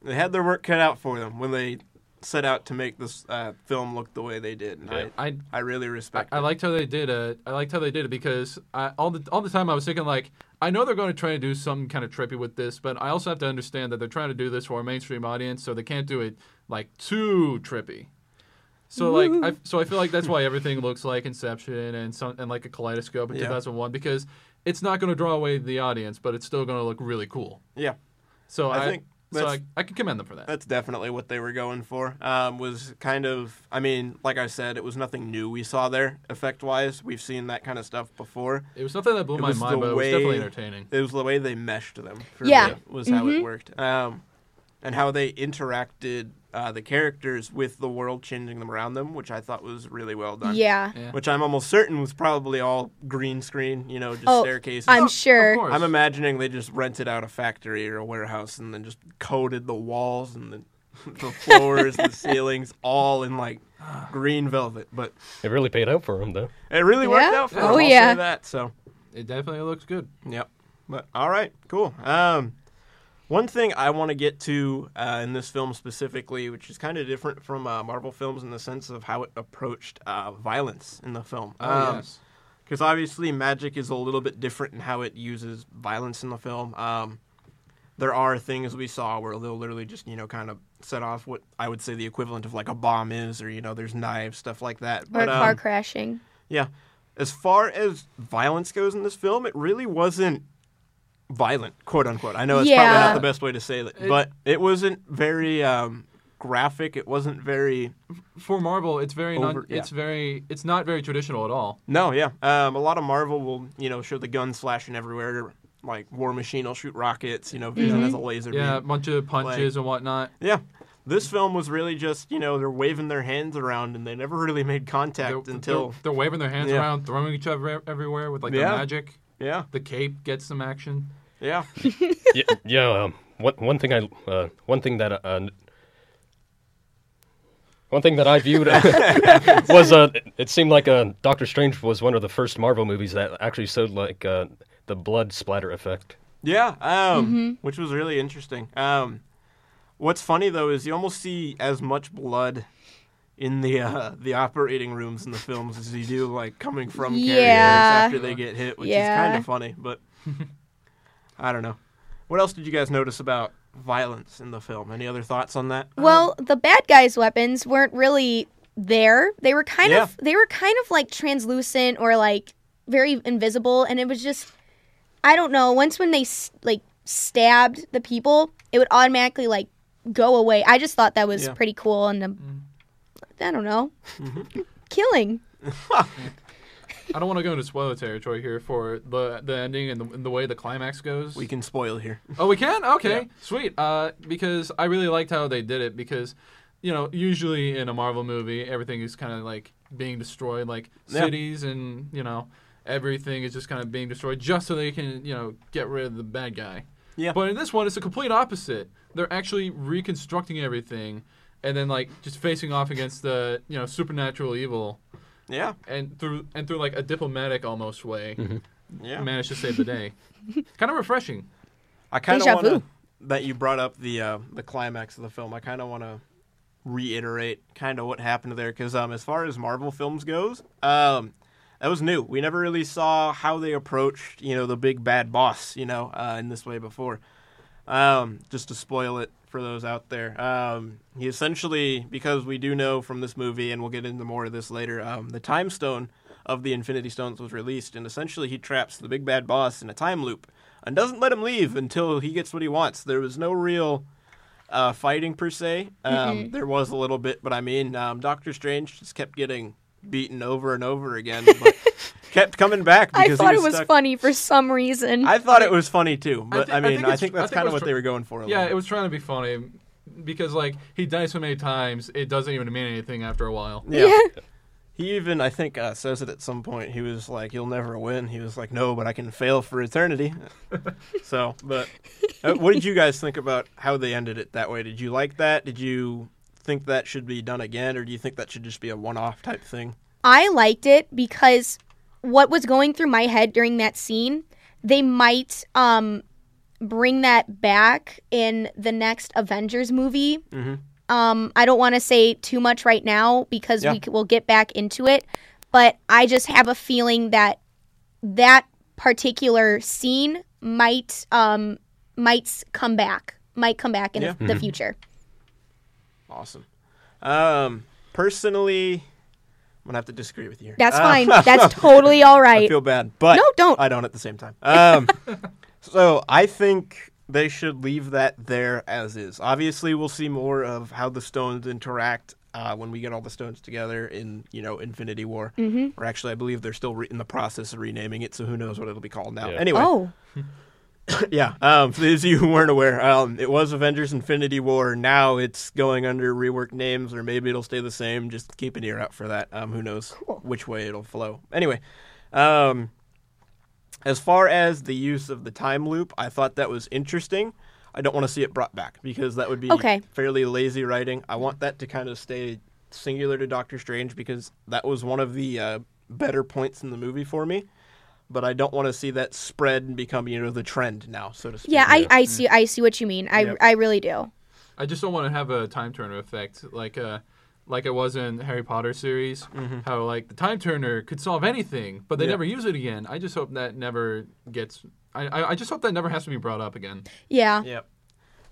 they had their work cut out for them when they set out to make this uh, film look the way they did. And Yeah. I, I I really respect. I it. liked how they did it. I liked how they did it because I, all the all the time I was thinking like I know they're going to try to do something kind of trippy with this, but I also have to understand that they're trying to do this for a mainstream audience, so they can't do it like too trippy. So like I so I feel like that's why everything looks like Inception and some and like a kaleidoscope in Yeah. 2001 because it's not going to draw away the audience, but it's still going to look really cool. Yeah, So I I, think so I, I can commend them for that. that's definitely what they were going for. Um, was kind of I mean, like I said, it was nothing new we saw there effect wise. We've seen that kind of stuff before. It was nothing that blew It my mind, the but it was definitely entertaining. It was the way they meshed them. For Yeah. me, was how Mm-hmm. it worked. Um, and how they interacted uh, the characters with the world changing them around them, which I thought was really well done. Yeah. Yeah. Which I'm almost certain was probably all green screen, you know, just Oh, staircases. I'm Of sure. course. I'm imagining they just rented out a factory or a warehouse and then just coated the walls and the, the floors, the ceilings, all in like green velvet. But It really paid out for them, though. it really worked Yeah? out for Oh, them. I'll yeah. say that. So It definitely looks good. Yep. But all right, cool. Um, One thing I want to get to uh, in this film specifically, which is kind of different from uh, Marvel films in the sense of how it approached uh, violence in the film. Oh, yes. Because obviously, magic is a little bit different in how it uses violence in the film. Um, there are things we saw where they'll literally just, you know, kind of set off what I would say the equivalent of like a bomb is, or, you know, there's knives, stuff like that. Or a But, car um, crashing. yeah. As far as violence goes in this film, it really wasn't violent, quote unquote. I know it's probably not the best way to say it, but it wasn't very um, graphic. It wasn't very. For Marvel, it's very non, yeah. it's very it's not very traditional at all. No, yeah. Um, a lot of Marvel will, you know, show the guns flashing everywhere. Like War Machine will shoot rockets. You know, Vision has a laser. Mm-hmm. Yeah, a bunch of punches and whatnot. Yeah. This film was really just, you know, they're waving their hands around and they never really made contact They're, until. they're, they're waving their hands Yeah. around, throwing each other everywhere with like Yeah. the magic. Yeah. The cape gets some action. Yeah. yeah, yeah um, one one thing I uh, one thing that uh, one thing that I viewed was uh, it- it seemed like uh, Doctor Strange was one of the first Marvel movies that actually showed like uh, the blood splatter effect. Yeah, um, Mm-hmm. which was really interesting. Um, what's funny though is you almost see as much blood in the uh, the operating rooms in the films as you do like coming from carriers after they get hit, which is kind of funny. But I don't know. What else did you guys notice about violence in the film? Any other thoughts on that? Well, the bad guys' weapons weren't really there. They were kind Yeah. of they were kind of like translucent or like very invisible, and it was just I don't know. Once when they like stabbed the people, it would automatically like go away. I just thought that was Yeah. pretty cool, and um, I don't know, killing. I don't want to go into spoiler territory here for the the ending and the, and the way the climax goes. we can spoil here. Oh, we can? Okay, Yeah. sweet. Uh, because I really liked how they did it. Because, you know, usually in a Marvel movie, everything is kind of like being destroyed, like Yeah. cities and you know everything is just kind of being destroyed just so they can you know get rid of the bad guy. Yeah. But in this one, it's the complete opposite. They're actually reconstructing everything, and then like just facing off against the you know supernatural evil, Yeah, and through and through like a diplomatic almost way, yeah. managed to save the day. kind of refreshing. I kind of Deja want to vu. that you brought up the uh, the climax of the film. I kind of want to reiterate kind of what happened there because um, as far as Marvel films goes, um, that was new. We never really saw how they approached you know the big bad boss you know uh, in this way before. Um, just to spoil it for those out there, um, he essentially because we do know from this movie, and we'll get into more of this later. Um, the Time Stone of the Infinity Stones was released, and essentially he traps the big bad boss in a time loop and doesn't let him leave until he gets what he wants. There was no real uh, fighting per se. Um, There was a little bit, but I mean, um, Doctor Strange just kept getting beaten over and over again, but kept coming back Because I thought he it was was stuck. funny for some reason. I thought it was funny too, but thi- I, I mean, think I think that's kind of what tr- they were going for. A Yeah, little it was trying to be funny because like he died so many times, it doesn't even mean anything after a while. Yeah. He even, I think, uh, says it at some point. He was like, "You'll never win." He was like, "No, but I can fail for eternity." so, but uh, what did you guys think about how they ended it that way? Did you like that? Did you think that should be done again, or do you think that should just be a one-off type thing? I liked it because what was going through my head during that scene, they might um, bring that back in the next Avengers movie. Mhm. Um, I don't want to say too much right now because Yeah. we will get back into it, but I just have a feeling that that particular scene might um, might come back, might come back in Yeah. the, the future. Awesome. Um, personally, I'm gonna have to disagree with you. here. That's Uh, fine. That's totally all right. I feel bad, but No, don't. I don't at the same time. Um, so I think they should leave that there as is. Obviously, we'll see more of how the stones interact uh, when we get all the stones together in you know Infinity War. Mm-hmm. Or actually, I believe they're still re- in the process of renaming it, so who knows what it'll be called now. Yeah. Anyway, Oh, yeah. Um, for those of you who weren't aware, um, it was Avengers: Infinity War. Now it's going under reworked names, or maybe it'll stay the same. Just keep an ear out for that. Um, who knows Cool. which way it'll flow. Anyway, um, as far as the use of the time loop, I thought that was interesting. I don't want to see it brought back because that would be Okay. fairly lazy writing. I want that to kind of stay singular to Doctor Strange because that was one of the uh, better points in the movie for me. But I don't want to see that spread and become you know the trend now, so to speak. Yeah, I, I see I see what you mean. I Yep. I really do. I just don't want to have a time turner effect like uh like it was in the Harry Potter series. How like the time turner could solve anything, but they Yeah. never use it again. I just hope that never gets. I, I I just hope that never has to be brought up again. Yeah. Yep.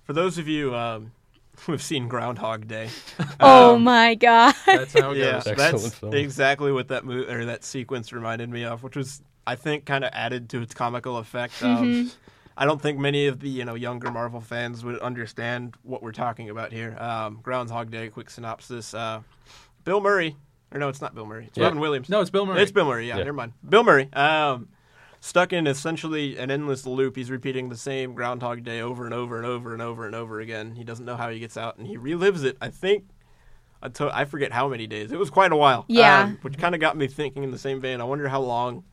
For those of you um, who have seen Groundhog Day, Oh my god. That's how it yeah, goes. Excellent that's film. exactly what that mo- or that sequence reminded me of, which was I think kind of added to its comical effect. Um, I don't think many of the you know younger Marvel fans would understand what we're talking about here. Um, Groundhog Day, quick synopsis: uh, Bill Murray, or no, it's not Bill Murray. It's Yeah. Robin Williams. No, it's Bill Murray. It's Bill Murray. Yeah, Yeah. never mind. Bill Murray. Um, stuck in essentially an endless loop. He's repeating the same Groundhog Day over and over and over and over and over again. He doesn't know how he gets out, and he relives it. I think until I forget how many days. It was quite a while. Yeah. um, which kind of got me thinking in the same vein. I wonder how long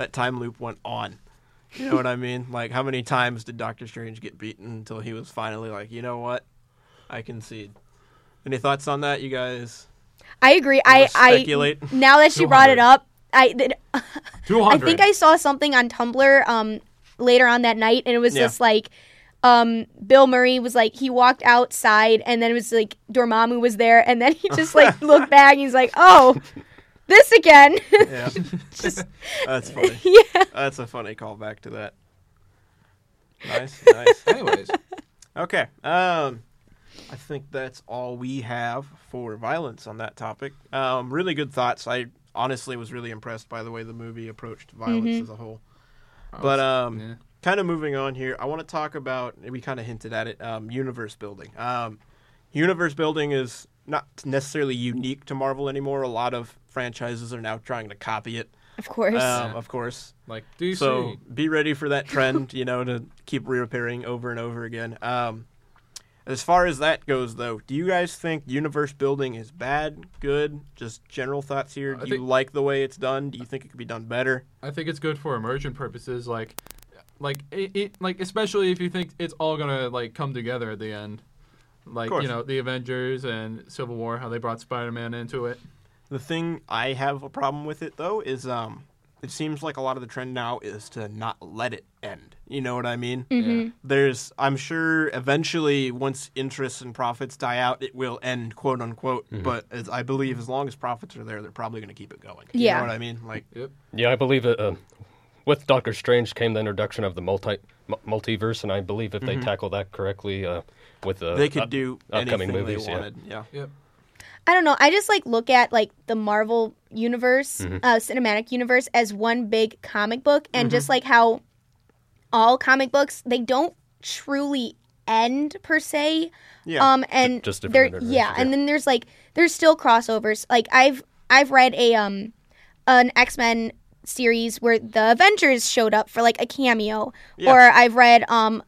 that time loop went on. You know what I mean? Like how many times did Doctor Strange get beaten until he was finally like, you know what, I concede. Any thoughts on that, you guys? I agree. I I speculate? now that she brought it up, I did. I think I saw something on Tumblr um later on that night, and it was Yeah. just like. Um, Bill Murray was like he walked outside, and then it was like Dormammu was there, and then he just like looked back, and he's like, "Oh, this again." Yeah, just that's funny. yeah. That's a funny callback to that. Nice, nice. Anyways, Okay. Um, I think that's all we have for violence on that topic. Um, really good thoughts. I honestly was really impressed by the way the movie approached violence as a whole. But um, yeah. kind of moving on here, I want to talk about. We kind of hinted at it. Um, universe building. Um, universe building is not necessarily unique to Marvel anymore. A lot of franchises are now trying to copy it. Of course. Um, of course. like DC. So be ready for that trend, you know, to keep reappearing over and over again. Um, as far as that goes, though, do you guys think universe building is bad, good? Just general thoughts here. Do I you like the way it's done? Do you think it could be done better? I think it's good for immersion purposes, like, like it, it, like especially if you think it's all gonna like come together at the end, like you know the Avengers and Civil War, how they brought Spider-Man into it. The thing I have a problem with it, though, is um, it seems like a lot of the trend now is to not let it end. You know what I mean? Yeah. There's, I'm sure, eventually, once interests and profits die out, it will end, quote unquote. But as I believe, as long as profits are there, they're probably going to keep it going. Yeah. You know what I mean? Like, Yep. Yeah, I believe that uh, with Doctor Strange came the introduction of the multi mu- multiverse, and I believe if they tackle that correctly uh, with the Mm-hmm. they could uh, do upcoming movies, they yeah. Yeah. Yep. I don't know. I just like look at like the Marvel universe, Mm-hmm. uh, cinematic universe, as one big comic book, and Mm-hmm. just like how all comic books they don't truly end per se. Yeah. Um, and just different there, iterations, yeah, and then there's like there's still crossovers. Like I've I've read a um an X Men series where the Avengers showed up for like a cameo, Yeah. or I've read um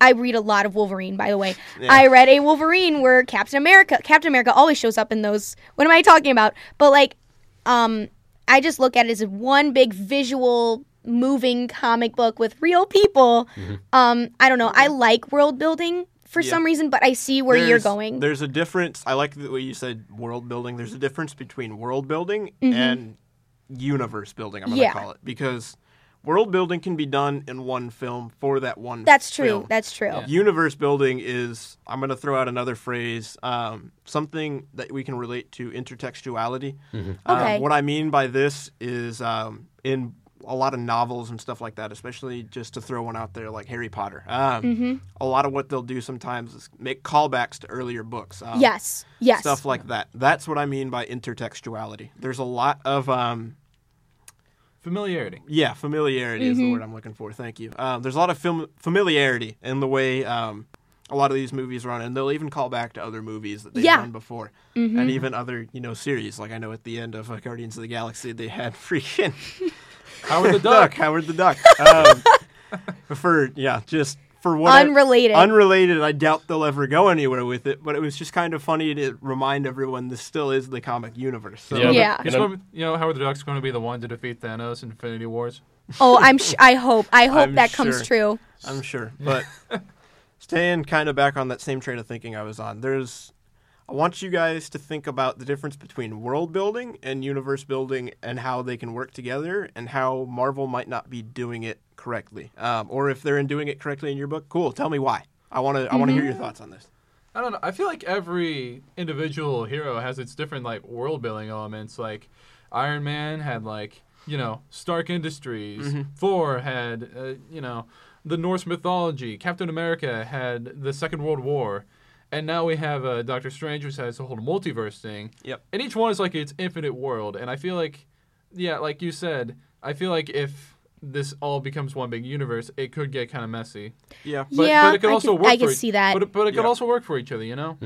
I read a lot of Wolverine, by the way. Yeah. I read a Wolverine where Captain America Captain America always shows up in those. What am I talking about? But like, um, I just look at it as one big visual moving comic book with real people. Um, I don't know. I like world building for Yeah. some reason, but I see where you're going. There's a difference. I like the way you said world building. There's a difference between world building Mm-hmm. and universe building. I'm going to Yeah. call it because world building can be done in one film for that one. That's true. film. That's true. Yeah. Universe building is, I'm going to throw out another phrase, um, something that we can relate to intertextuality. Um, Okay. what I mean by this is um, in a lot of novels and stuff like that, especially just to throw one out there like Harry Potter. Um, Mm-hmm. A lot of what they'll do sometimes is make callbacks to earlier books. Um, Yes. Yes. Stuff like that. That's what I mean by intertextuality. There's a lot of um, Familiarity. yeah, familiarity is Mm-hmm. the word I'm looking for. Thank you. Um, there's a lot of film familiarity in the way um, a lot of these movies run, and they'll even call back to other movies that they've Yeah. Mm-hmm. done before, and even other you know series. Like I know at the end of uh, Guardians of the Galaxy, they had freaking Howard the Duck, Duck. Howard the Duck. Um, for yeah, just for what Unrelated. unrelated. I doubt they'll ever go anywhere with it, but it was just kind of funny to remind everyone this still is the comic universe. So Yeah, Yeah. but, It's you know, gonna- you know, Howard the Duck's going to be the one to defeat Thanos in Infinity Wars. oh, I'm. Sh- I hope. I hope I'm that comes true. I'm sure. But staying kind of back on that same train of thinking I was on, there's I want you guys to think about the difference between world building and universe building and how they can work together and how Marvel might not be doing it correctly. Um, or if they're in doing it correctly in your book, cool. Tell me why. I want to. I want to hear your thoughts on this. I don't know. I feel like every individual hero has its different like world building elements. Like Iron Man had like you know Stark Industries. Thor had uh, you know the Norse mythology. Captain America had the Second World War. And now we have uh, Doctor Strange, which has the whole multiverse thing. Yep. And each one is like its infinite world. And I feel like, yeah, like you said, I feel like if this all becomes one big universe, it could get kind of messy. Yeah. But, Yeah, but it could I also could- work I for could each- see that. But, it- but it could Yeah. also work for each other, you know?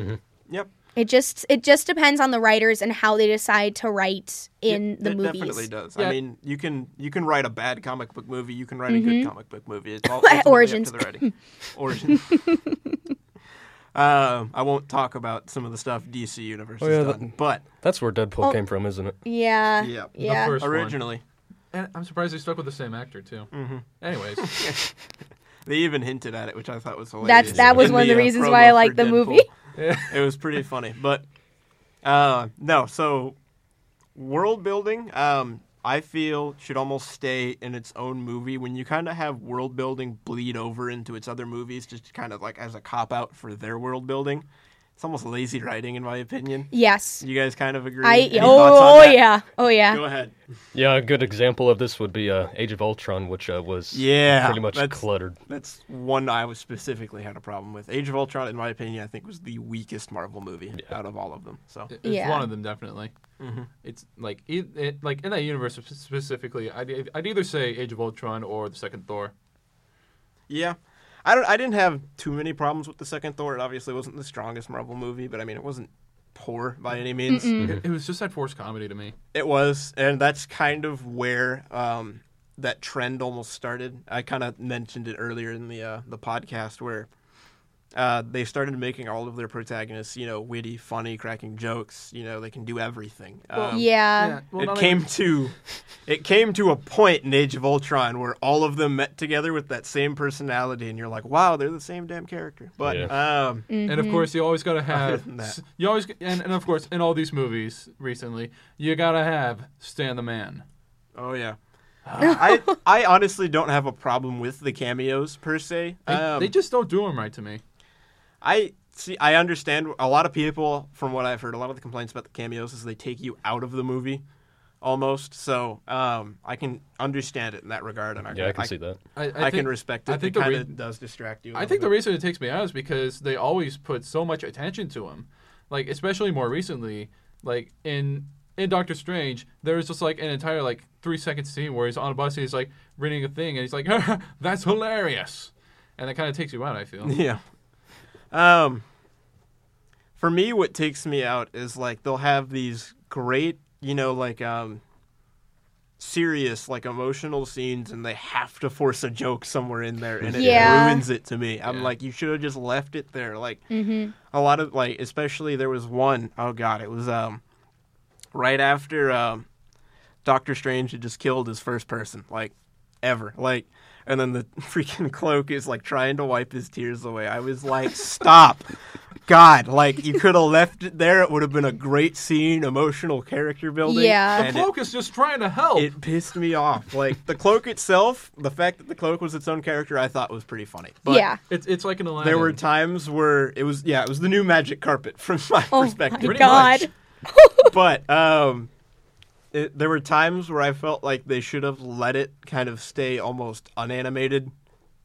Yep. It just it just depends on the writers and how they decide to write in It- the it movies. It definitely does. Yeah. I mean, you can you can write a bad comic book movie. You can write a good comic book movie. It's all ultimately Origins. Up to the writing. Origins. um, I won't talk about some of the stuff DC Universe Oh, has yeah, done, that- but That's where Deadpool Oh. came from, isn't it? Yeah. Yeah. The Yeah. first- one. originally And I'm surprised they stuck with the same actor too. Mm-hmm. Anyways, they even hinted at it, which I thought was hilarious. That's that was in one of the uh, reasons promo why I liked the Deadpool. movie. it was pretty funny. But uh, no, so world building, um, I feel should almost stay in its own movie. When you kind of have world building bleed over into its other movies, just kind of like as a cop out for their world building, it's almost lazy writing, in my opinion. Yes. You guys kind of agree? I Any oh, on oh that? yeah. Oh yeah. Go ahead. Yeah, a good example of this would be uh, Age of Ultron, which uh, was Yeah, pretty much that's- cluttered. That's one I was specifically had a problem with. Age of Ultron, in my opinion, I think was the weakest Marvel movie out of all of them. So it's Yeah. one of them definitely. Mm-hmm. It's like it, it, like in that universe specifically, I'd, I'd either say Age of Ultron or the second Thor. Yeah. I don't I didn't have too many problems with the second Thor. It obviously wasn't the strongest Marvel movie, but I mean it wasn't poor by any means. It, it was just that forced comedy to me. It was, and that's kind of where um, that trend almost started. I kind of mentioned it earlier in the uh, the podcast where uh, they started making all of their protagonists, you know, witty, funny, cracking jokes. You know, they can do everything. Um, yeah. well, it came even- to it came to a point in Age of Ultron where all of them met together with that same personality, and you're like, wow, they're the same damn character. But um, And of course, you always gotta have that. you always and, and of course in all these movies recently, you gotta have Stan the Man. oh yeah. I I honestly don't have a problem with the cameos per se. They, Um, they just don't do them right to me. I see. I understand a lot of people, from what I've heard, a lot of the complaints about the cameos is they take you out of the movie, almost. So um, I can understand it in that regard, and I, Yeah, I can see that. I, I, I, think, can respect it. I think it the kind re- does distract you. I I think the reason it takes me out is because they always put so much attention to him, like especially more recently, like in in Doctor Strange, there was just like an entire like three second scene where he's on a bus and he's like reading a thing and he's like, "That's hilarious," and that kind of takes you out. I feel. Yeah. Um. For me, what takes me out is like they'll have these great, you know, like um, serious, like emotional scenes, and they have to force a joke somewhere in there, and it Yeah. ruins it to me. I'm Yeah. like, you should have just left it there. Like a lot of like, especially there was one oh god, it was um, right after um, Doctor Strange had just killed his first person, like ever, like. And then the freaking cloak is like trying to wipe his tears away. I was like, stop. God, like you could have left it there. It would have been a great scene, emotional character building. Yeah. The and cloak is just trying to help. it, it pissed me off. Like the cloak itself, the fact that the cloak was its own character, I thought was pretty funny. But yeah. it's it's like an Aladdin. there were times where it was, yeah, it was the new magic carpet from my Oh perspective. my god. much. but um, it, there were times where I felt like they should have let it kind of stay almost unanimated,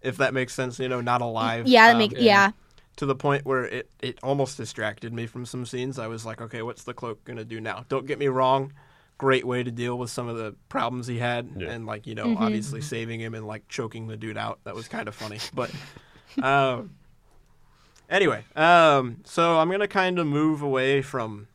if that makes sense. You know, not alive. Yeah, that um, make yeah. yeah. to the point where it, it almost distracted me from some scenes. I was like, okay, what's the cloak gonna do now? Don't get me wrong, great way to deal with some of the problems he had, Yeah. and like you know, obviously saving him and like choking the dude out. That was kind of funny, but. Um, anyway, um, so I'm gonna kind of move away from.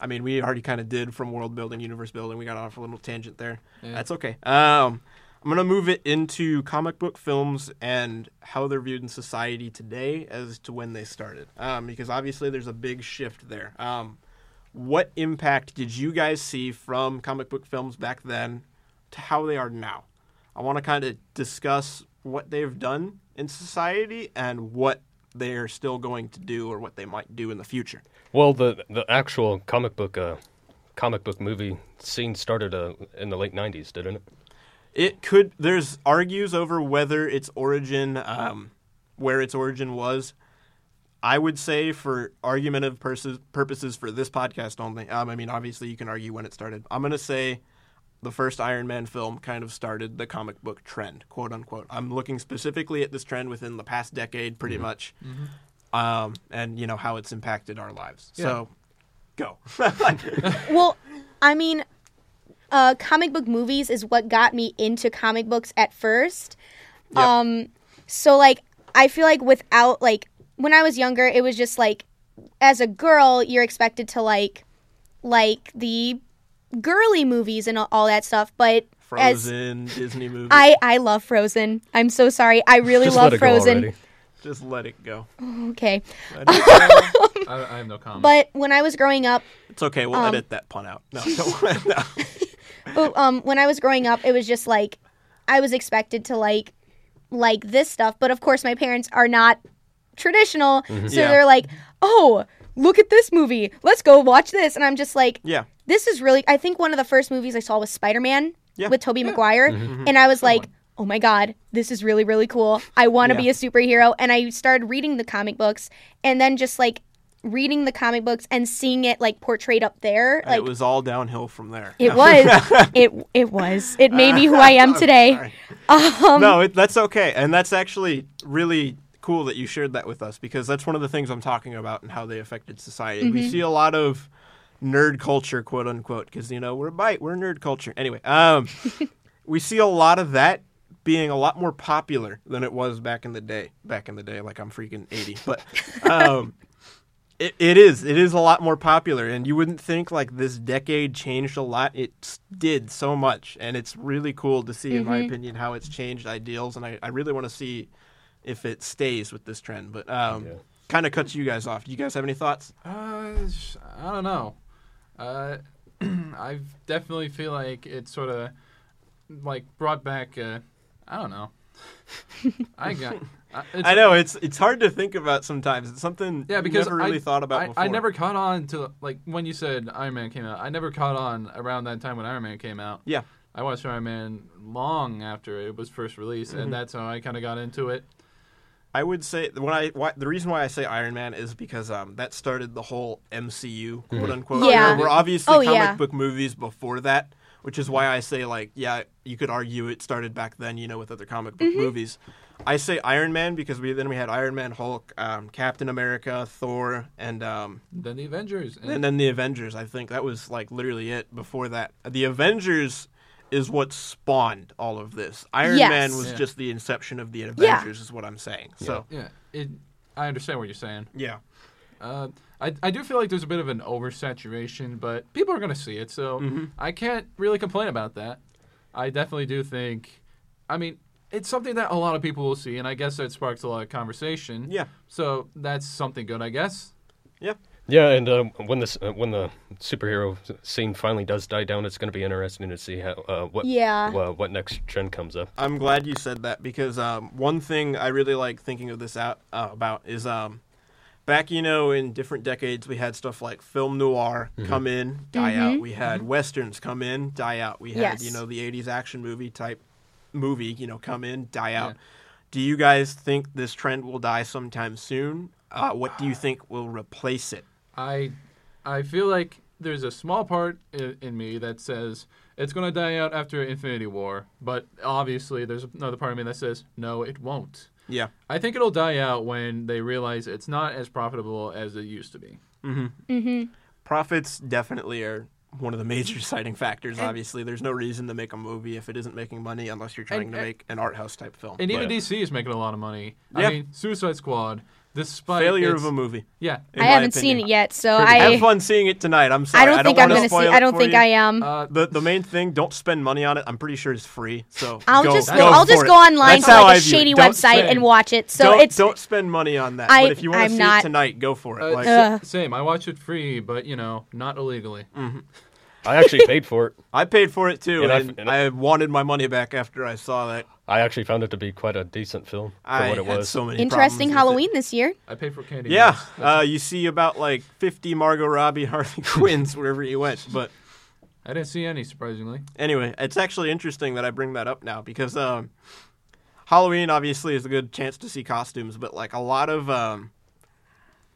I mean, we already kind of did from world building, universe building. We got off a little tangent there. Yeah. That's okay. Um, I'm gonna move it into comic book films and how they're viewed in society today as to when they started. Um, because obviously there's a big shift there. Um, what impact did you guys see from comic book films back then to how they are now? I want to kind of discuss what they've done in society and what they're still going to do or what they might do in the future. Well, the the actual comic book uh, comic book movie scene started uh, in the late '90s, didn't it? It could. There's argues over whether its origin, um, where its origin was. I would say, for argumentative purposes, purposes for this podcast only. Um, I mean, obviously, you can argue when it started. I'm going to say the first Iron Man film kind of started the comic book trend, quote unquote. I'm looking specifically at this trend within the past decade, pretty much, um, and you know how it's impacted our lives. So, go. Well, I mean, uh, comic book movies is what got me into comic books at first. Yep. Um, so like, I feel like without like when I was younger, it was just like, as a girl, you're expected to like, like the girly movies and all, all that stuff. But as Frozen, Disney movie. I I love Frozen. I'm so sorry. I really Just love let it Frozen. Just let it go. Okay, Let it go. I, I have no comment. but when I was growing up, It's okay. We'll Um, edit that pun out. No, don't. no. But um, when I was growing up, it was just like I was expected to like like this stuff, but of course my parents are not traditional, so Yeah. they're like, "Oh, look at this movie. Let's go watch this." And I'm just like, Yeah. "This is really." I think one of the first movies I saw was Spider Man Yeah. with Tobey Maguire, and I was like. Oh my god, this is really really cool. I want to Yeah. be a superhero and I started reading the comic books and then just like reading the comic books and seeing it like portrayed up there like it was all downhill from there. it was. it it was. It made me who I am today. Um, no, it, that's okay, and that's actually really cool that you shared that with us because that's one of the things I'm talking about and how they affected society. Mm-hmm. We see a lot of nerd culture, quote unquote, because you know we're a bite, we're nerd culture. Anyway, um, we see a lot of that being a lot more popular than it was back in the day. Back in the day, like I'm freaking 80, but. Um, It, it is. It is a lot more popular, and you wouldn't think like this decade changed a lot. It did so much, and it's really cool to see, in my opinion, how it's changed ideals. And I, I really want to see if it stays with this trend. But um, Yeah. kind of cuts you guys off. Do you guys have any thoughts? Uh, I don't know. Uh, I definitely feel like it sort of like brought back. Uh, I don't know. I got. Uh, it's, I know it's it's hard to think about sometimes. It's something Yeah, because never really I, thought about I, before. I never caught on to like when you said Iron Man came out. I never caught on around that time when Iron Man came out. Yeah. I watched Iron Man long after it was first released, Mm-hmm. and that's how I kind of got into it. I would say when I why, the reason why I say Iron Man is because um, that started the whole MCU quote unquote. Yeah. There were obviously Oh, comic yeah. book movies before that, which is why I say like yeah, you could argue it started back then, you know, with other comic book movies. I say Iron Man because we then we had Iron Man, Hulk, um, Captain America, Thor, and um, Then the Avengers. And, and then the Avengers. I think that was like literally it. Before that, the Avengers is what spawned all of this. Iron Yes. Man was Yeah. just the inception of the Avengers, is what I'm saying. So yeah, it. I understand what you're saying. yeah. Uh, I, I do feel like there's a bit of an oversaturation, but people are going to see it, so Mm-hmm. I can't really complain about that. I definitely do think, I mean, it's something that a lot of people will see, and I guess that sparks a lot of conversation. Yeah. So that's something good, I guess. Yeah, and uh, when this uh, when the superhero scene finally does die down, it's going to be interesting to see how uh, what Yeah. uh, what next trend comes up. I'm glad you said that because um, one thing I really like thinking of this out uh, about is um, back, you know, in different decades, we had stuff like film noir come in, die out. We had westerns come in, die out. We had, Yes. you know, the 80s action movie type movie, you know, come in, die out. Yeah. Do you guys think this trend will die sometime soon? Uh, what do you think will replace it? I I feel like there's a small part in, in me that says it's going to die out after Infinity War, but obviously there's another part of me that says no, it won't. Yeah. I think it'll die out when they realize it's not as profitable as it used to be. Mm-hmm. Mm-hmm. Profits definitely are one of the major deciding factors. Obviously, there's no reason to make a movie if it isn't making money unless you're trying And- to make an art house type film. And even DC is making a lot of money. Yeah. I mean, Suicide Squad, despite failure of a movie. yeah. I haven't seen it yet, so Have I have fun seeing it tonight. I'm sorry. I don't think I'm wanna gonna see. spoil I don't think you. I am. Uh, The the main thing, don't spend money on it. I'm pretty sure it's free. So I'll go- just go go, I'll just it. go online That's to how like I a view shady website spend- and watch it. So don't, it's don't spend money on that. I- but if you want I'm to see not- it tonight, go for it. uh, like s- Ugh. same. I watch it free, but you know, not illegally. I actually paid for it. I paid for it too, And I- and, and I, I- wanted my money back after I saw that I actually found it to be quite a decent film for I what it had was. so many Interesting problems with it. Halloween this year. I pay for candy. Yeah, bars. Uh, you see about like 50 Margot Robbie Harley Quinns wherever you went. But I didn't see any surprisingly. anyway, it's actually interesting that I bring that up now because um, Halloween obviously is a good chance to see costumes, but like a lot of um,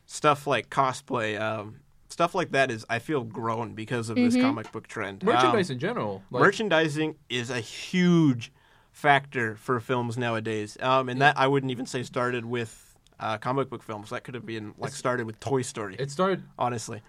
stuff like cosplay, um, stuff like that is I feel grown because of this comic book trend. Merchandise Um, in general. Like, merchandising is a huge factor for films nowadays, um, and that I wouldn't even say started with. Uh, comic book films that could have been like started with Toy Story. It started honestly,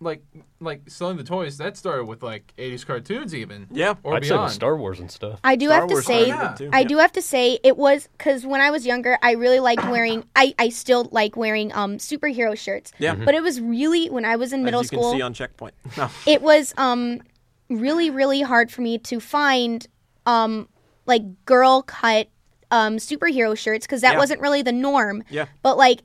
like like selling the toys. That started with like '80s cartoons, even. Yeah. or I'd say beyond. with Star Wars and stuff. I do Star have to Wars say, started it too. I Yeah. do have to say, it was because when I was younger, I really liked wearing. I, I still like wearing um superhero shirts. Yeah. But it was really when I was in middle as you school. can see on Checkpoint. No. it was um really really hard for me to find um like girl cut um superhero shirts because that Yeah. wasn't really the norm Yeah. but like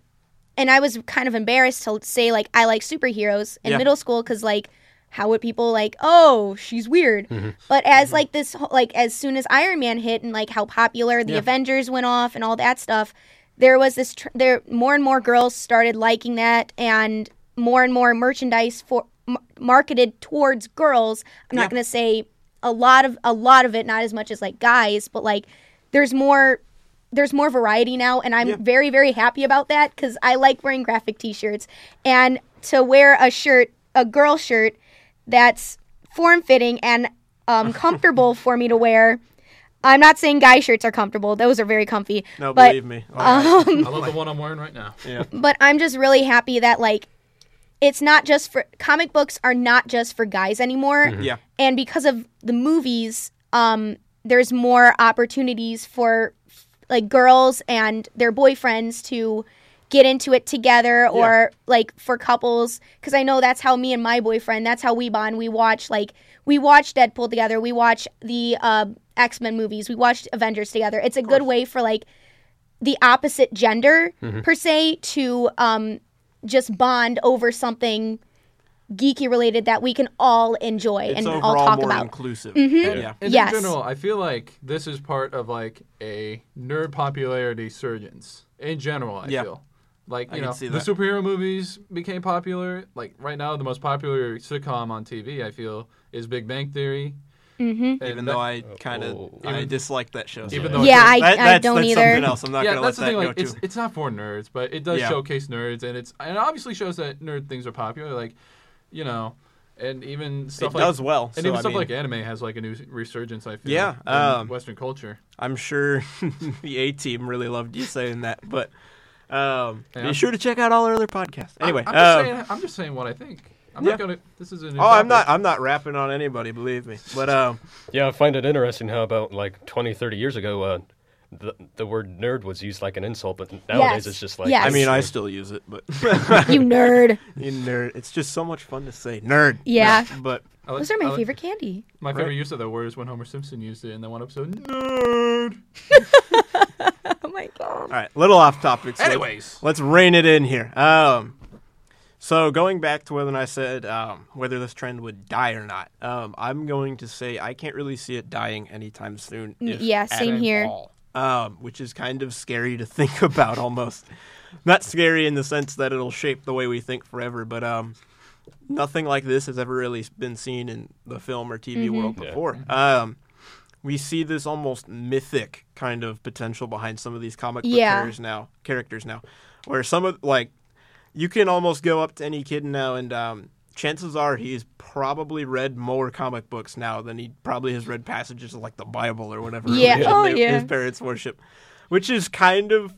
and i was kind of embarrassed to say like i like superheroes in Yeah. middle school because like how would people like oh she's weird Mm-hmm. but as like this like as soon as iron man hit and like how popular the Yeah. avengers went off and all that stuff there was this tr- there more and more girls started liking that and more and more merchandise for m- marketed towards girls i'm Yeah. not going to say a lot of a lot of it not as much as like guys but like there's more there's more variety now and i'm Yeah. very very happy about that because i like wearing graphic t-shirts and to wear a shirt a girl shirt that's form fitting and um, comfortable for me to wear i'm not saying guy shirts are comfortable those are very comfy No, but believe me. All right. I love the one I'm wearing right now. yeah. but I'm just really happy that like it's not just for comic books are not just for guys anymore. Yeah. And because of the movies, um there's more opportunities for like girls and their boyfriends to get into it together or like for couples. Because I know that's how me and my boyfriend that's how we bond. We watch like we watch Deadpool together. We watch the uh, X-Men movies. We watched Avengers together. It's a good way for like the opposite gender Mm-hmm. per se to um, just bond over something geeky related that we can all enjoy It's and all talk more about. inclusive. Mm-hmm. And, Yeah. and Yes. in general, I feel like this is part of like a nerd popularity surgence. In general, I Yeah. feel like you can know the superhero movies became popular. Like right now, the most popular sitcom on TV, I feel, is Big Bang Theory. Mm-hmm. Even though I kind of Oh. I dislike that show. so- even though Yeah, I, That- I that's, don't that's either. something else. I'm not yeah, gonna let that's the thing. go Like, too. it's it's not for nerds, but it does Yeah. showcase nerds, and it's and it obviously shows that nerd things are popular. Like, you know, and even stuff it like does well. and so, even I stuff mean, like anime has like a new resurgence. I feel. Yeah, in um, Western culture. I'm sure the A team really loved you saying that, but um, Yeah. be sure to check out all our other podcasts. Anyway, I'm, I'm just um, saying. I'm just saying what I think. I'm yeah. not gonna. This is a new. oh, I'm not. I'm not rapping on anybody. Believe me. But um, Yeah, I find it interesting how about like 20, 30 years ago, uh, the the word nerd was used like an insult, but nowadays Yes. it's just like Yes. I mean, I still use it, but you nerd. you nerd. It's just so much fun to say nerd. Yeah. But like- Those are my like- favorite candy. My favorite Right. use of that word is when Homer Simpson used it in that one episode. Nerd. Oh my god. all right, little off topic. so let's- Anyways. let's rein it in here. Um, so going back to whether I said um, whether this trend would die or not, um, I'm going to say I can't really see it dying anytime soon. If yeah, same here. all. Um, which is kind of scary to think about, almost. Not scary in the sense that it'll shape the way we think forever, but um, nothing like this has ever really been seen in the film or TV Mm-hmm. world Yeah. before. Um, we see this almost mythic kind of potential behind some of these comic book Yeah. characters now. Characters now, where some of like you can almost go up to any kid now, and um, chances are he's probably read more comic books now than he probably has read passages of like the Bible or whatever. Yeah. religion Oh, they- yeah. His parents worship, which is kind of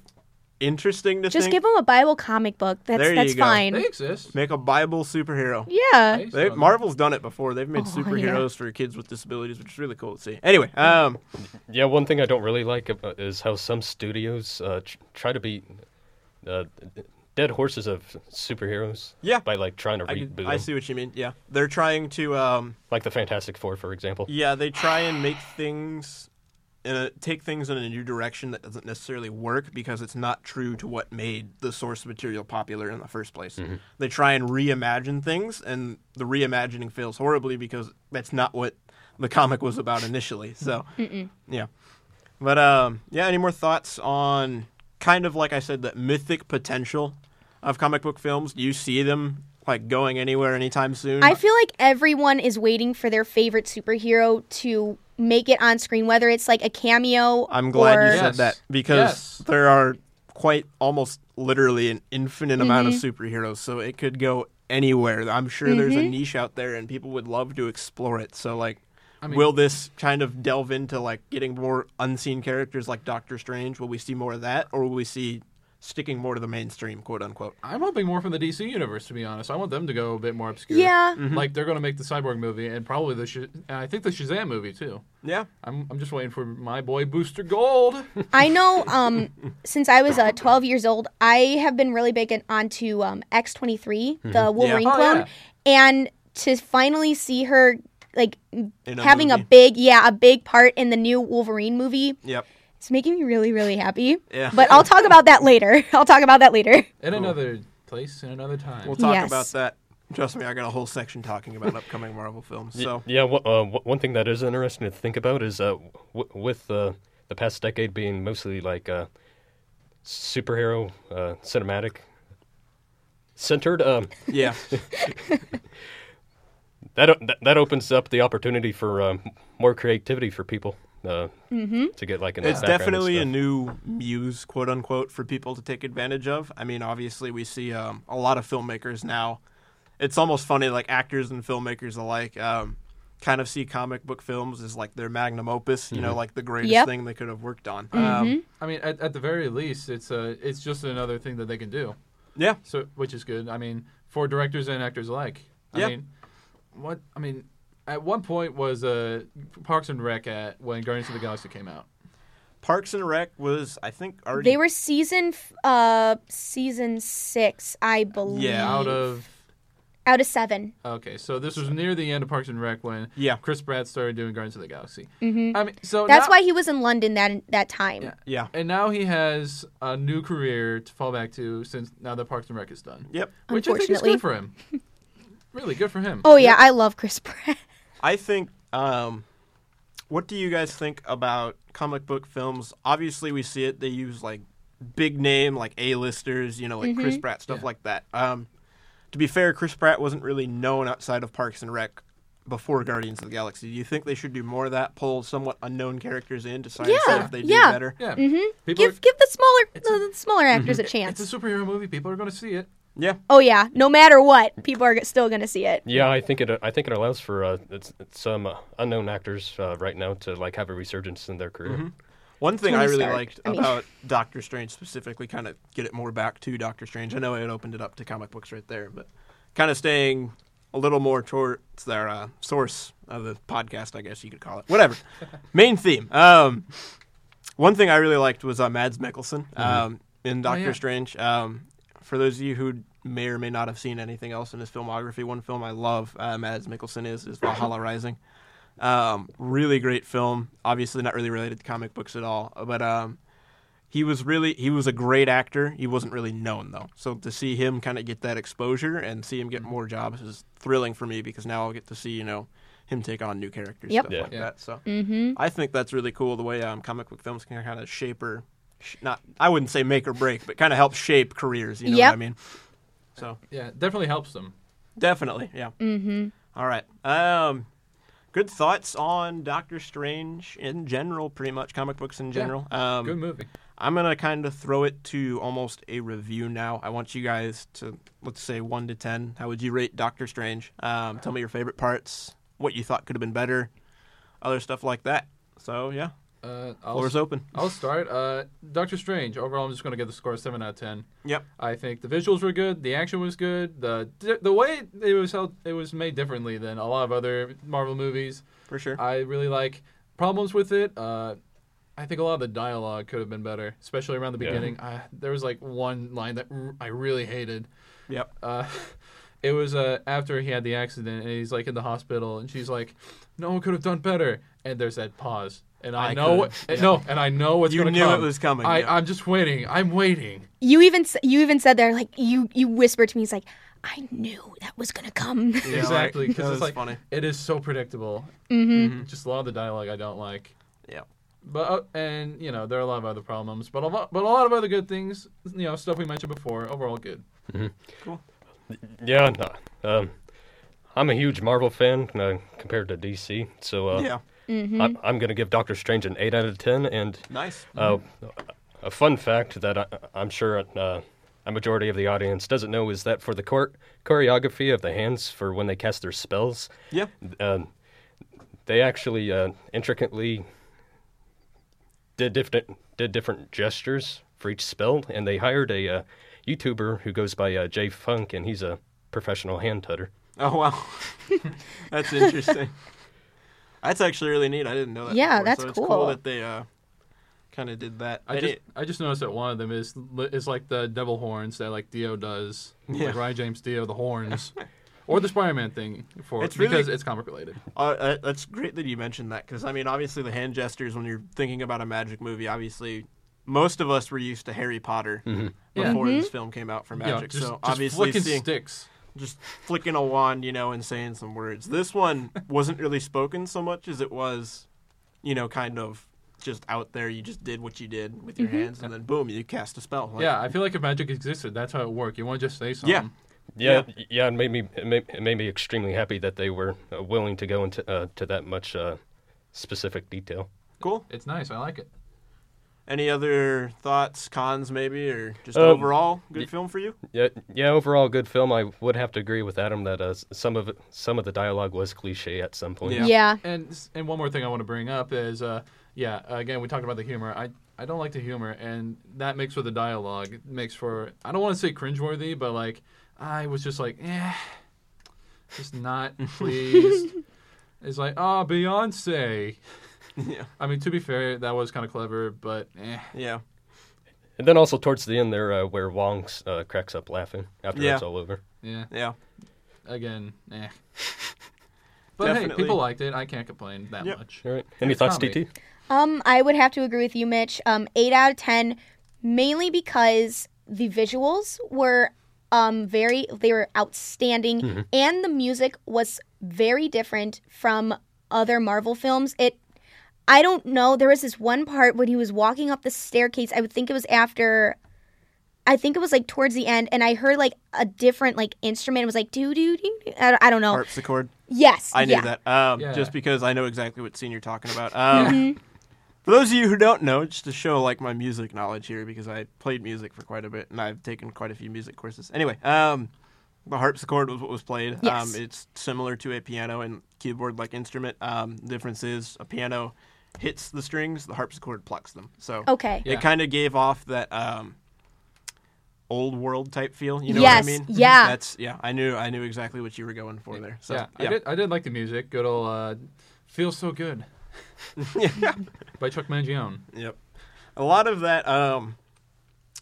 interesting to think. Just think. give him a Bible comic book. That's There you that's go. fine. They exist. Make a Bible superhero. yeah. They, Marvel's done it before. They've made Oh, yeah. superheroes for kids with disabilities, which is really cool to see. Anyway, um, Yeah, one thing I don't really like about, is how some studios uh, try to be uh, dead horses of superheroes. Yeah. By like trying to I, reboot could- I see what you mean. Yeah, they're trying to. Um, Like the Fantastic Four, for example. yeah, they try and make things, in a, take things in a new direction that doesn't necessarily work because it's not true to what made the source material popular in the first place. They try and reimagine things, and the reimagining fails horribly because that's not what the comic was about initially. So, yeah. But um, yeah. Any more thoughts on kind of like I said, that mythic potential of comic book films? Do you see them like going anywhere anytime soon? I feel like everyone is waiting for their favorite superhero to make it on screen, whether it's like a cameo. I'm glad or, you said Yes. that because Yes. there are quite almost literally an infinite amount of Mm-hmm. superheroes, so it could go anywhere. I'm sure there's a Mm-hmm. niche out there, and people would love to explore it. So, like, I mean- will this kind of delve into like getting more unseen characters like Doctor Strange? Will we see more of that, or will we see sticking more to the mainstream, quote unquote? I'm hoping more from the DC universe, to be honest. I want them to go a bit more obscure. Yeah. Mm-hmm. Like they're going to make the Cyborg movie and probably the Sh- and I think the Shazam movie too. Yeah, I'm I'm just waiting for my boy Booster Gold. I know. Um, since I was uh, 12 years old, I have been really big in- onto um, X23, the Wolverine Oh, clone, yeah. and to finally see her like a having a big, yeah, a big part in the new Wolverine movie, yep. it's making me really, really happy. Yeah. But I'll talk about that later. I'll talk about that later. In another place, in another time. We'll talk Yes. about that. Trust me, I got a whole section talking about upcoming Marvel films. So Yeah, wha- uh, one thing that is interesting to think about is uh, w- with uh, the past decade being mostly like uh, superhero uh, cinematic centered, um, yeah, that, that that opens up the opportunity for um, more creativity for people uh, to get like in it's the background and definitely a new muse, quote unquote, for people to take advantage of. I mean, obviously, we see um, a lot of filmmakers now. It's almost funny, like actors and filmmakers alike, um, kind of see comic book films as like their magnum opus. You know, like the greatest Yep. thing they could have worked on. Mm-hmm. Um, I mean, at, at the very least, it's uh, it's just another thing that they can do. yeah, So, which is good. I mean, for directors and actors alike. I Yeah. mean, what I mean, at one point was uh, Parks and Rec at when Guardians of the Galaxy came out. Parks and Rec was, I think, already. They were season f- uh season six, I believe. Yeah, Out of out of seven. okay, so this was near the end of Parks and Rec when Yeah. Chris Pratt started doing Guardians of the Galaxy. Mm-hmm. I mean, so That's now- why he was in London that that time. Yeah. Yeah. And now he has a new career to fall back to since now that Parks and Rec is done. Yep. Which I think is Unfortunately. good for him. really good for him. Oh yeah, I love Chris Pratt. I think. Um, what do you guys think about comic book films? Obviously, we see it. They use like big name, like A-listers, you know, like Chris Pratt stuff Yeah. like that. Um, to be fair, Chris Pratt wasn't really known outside of Parks and Rec before Guardians of the Galaxy. Do you think they should do more of that? Pull somewhat unknown characters in to try and see Yeah, if they do yeah. better. Yeah. hmm People Give give the smaller a- the, the smaller actors a are, chance. it's a superhero movie. People are going to see it. Yeah. oh yeah, no matter what, people are still gonna see it. Yeah, I think it. I think it allows for uh, it's, it's some uh, unknown actors uh, right now to like have a resurgence in their career. Mm-hmm. One thing I really Stark. liked I mean- about Doctor Strange specifically, kind of get it more back to Doctor Strange. I know it opened it up to comic books right there, but kind of staying a little more towards their uh, source of the podcast, I guess you could call it. Whatever. Main theme. Um, one thing I really liked was uh, Mads Mikkelsen um, in Doctor yeah. Strange. Um, for those of you who may or may not have seen anything else in his filmography, one film I love uh, Mads Mikkelsen is is Valhalla Rising. Um, really great film. Obviously, not really related to comic books at all, but um, he was really he was a great actor. He wasn't really known though, so to see him kind of get that exposure and see him get more jobs is thrilling for me because now I'll get to see you know him take on new characters, Yep. stuff Yeah. like Yeah. that. So Mm-hmm. I think that's really cool the way um, comic book films can kind of shape or sh- not. I wouldn't say make or break, but kind of help shape careers. You know Yep. what I mean? So Yeah, it definitely helps them. definitely, yeah. Mm-hmm. All right. Um, good thoughts on Doctor Strange in general, pretty much comic books in general. Um, Good movie. I'm gonna kind of throw it to almost a review now. I want you guys to let's say one to ten. How would you rate Doctor Strange? Um, tell me your favorite parts, what you thought could have been better, other stuff like that. So yeah, Uh, I'll, floor's open. I'll start. Uh, Doctor Strange. Overall, I'm just going to give the score a seven out of ten. Yep. I think the visuals were good. The action was good. The the way it was held, it was made differently than a lot of other Marvel movies. For sure. I really like problems with it. Uh, I think a lot of the dialogue could have been better, especially around the Yeah. beginning. I, there was like one line that r- I really hated. Yep. Uh, it was uh, after he had the accident and he's like in the hospital and she's like, "No one could have done better." And there's that pause, and I, I know, could've. and no, and I know what's You going to knew come. it was coming, I, yeah. I'm just waiting. I'm waiting. You even you even said there like you you whispered to me. He's like, I knew that was gonna come. Yeah, exactly, because it's like funny. it is so predictable. mm-hmm. Just a lot of the dialogue I don't like. Yeah. but uh, and you know there are a lot of other problems, but a lot, but a lot of other good things. You know, stuff we mentioned before. Overall, good. Cool. Yeah, no, um, I'm a huge Marvel fan uh, compared to DC, so uh, yeah, I, I'm going to give Doctor Strange an eight out of ten. And nice. uh, a fun fact that I, I'm sure uh, a majority of the audience doesn't know is that for the chor- choreography of the hands for when they cast their spells, Yeah, uh, they actually uh, intricately did different did different gestures for each spell, and they hired a uh, YouTuber who goes by uh, Jay Funk, and he's a professional hand tutter. Oh wow, that's interesting. That's actually really neat. I didn't know that. Yeah, before, that's so it's cool. cool that they uh, kind of did that. I And just it- I just noticed that one of them is is like the devil horns that like Dio does, Yeah. like Ronnie James Dio, the horns, or the Spider-Man thing for It's really- because it's comic related. uh, uh, that's great that you mentioned that because I mean, obviously, the hand gestures when you're thinking about a magic movie, obviously, most of us were used to Harry Potter Yeah. before Mm-hmm. this film came out for You know, magic. just, so just obviously, flicking seeing, sticks. Just flicking a wand, you know, and saying some words. This one wasn't really spoken so much as it was, you know, kind of just out there. You just did what you did with your hands, and then boom, you cast a spell. Like, yeah, I feel like if magic existed, that's how it worked. You want to just say something. Yeah. Yeah, yeah, yeah it made me it made, it made me extremely happy that they were uh, willing to go into uh, to that much uh, specific detail. cool. It's nice. I like it. Any other thoughts, cons, maybe, or just Um, overall good y- film for you? Yeah, yeah. Overall, good film. I would have to agree with Adam that uh, some of it, some of the dialogue was cliche at some point. Yeah. Yeah. And and one more thing I want to bring up is, uh, yeah, again we talked about the humor. I I don't like the humor, and that makes with the dialogue it makes for I don't want to say cringeworthy, but like I was just like, eh, just not pleased. it's like, oh, Beyonce. yeah, I mean, to be fair, that was kind of clever, but eh. yeah, And then also towards the end there, uh, where Wong uh, cracks up laughing after Yeah. it's all over. Yeah, yeah. again, eh. But hey, Definitely. people liked it. I can't complain that Yep. much. All right. Any It's thoughts, comedy. TT? Um, I would have to agree with you, Mitch. Um, eight out of ten, mainly because the visuals were um very they were outstanding, and the music was very different from other Marvel films. It, I don't know. There was this one part when he was walking up the staircase. I would think it was after. I think it was like towards the end, and I heard like a different like instrument. It was like doo doo doo. doo. I, I don't know. Harpsichord. Yes, I knew yeah. that. Um, Yeah. just because I know exactly what scene you're talking about. Um, For those of you who don't know, just to show like my music knowledge here, because I played music for quite a bit and I've taken quite a few music courses. Anyway, um, the harpsichord was what was played. Yes. Um, it's similar to a piano and keyboard like instrument. Um, the difference is a piano hits the strings, the harpsichord plucks them. So Okay. Yeah. it kind of gave off that um, old world type feel. You know Yes, what I mean? yeah. That's yeah. I knew I knew exactly what you were going for there. So yeah, I did. I did like the music. Good old uh, "Feels So Good" yeah. by Chuck Mangione. Yep. A lot of that. Um,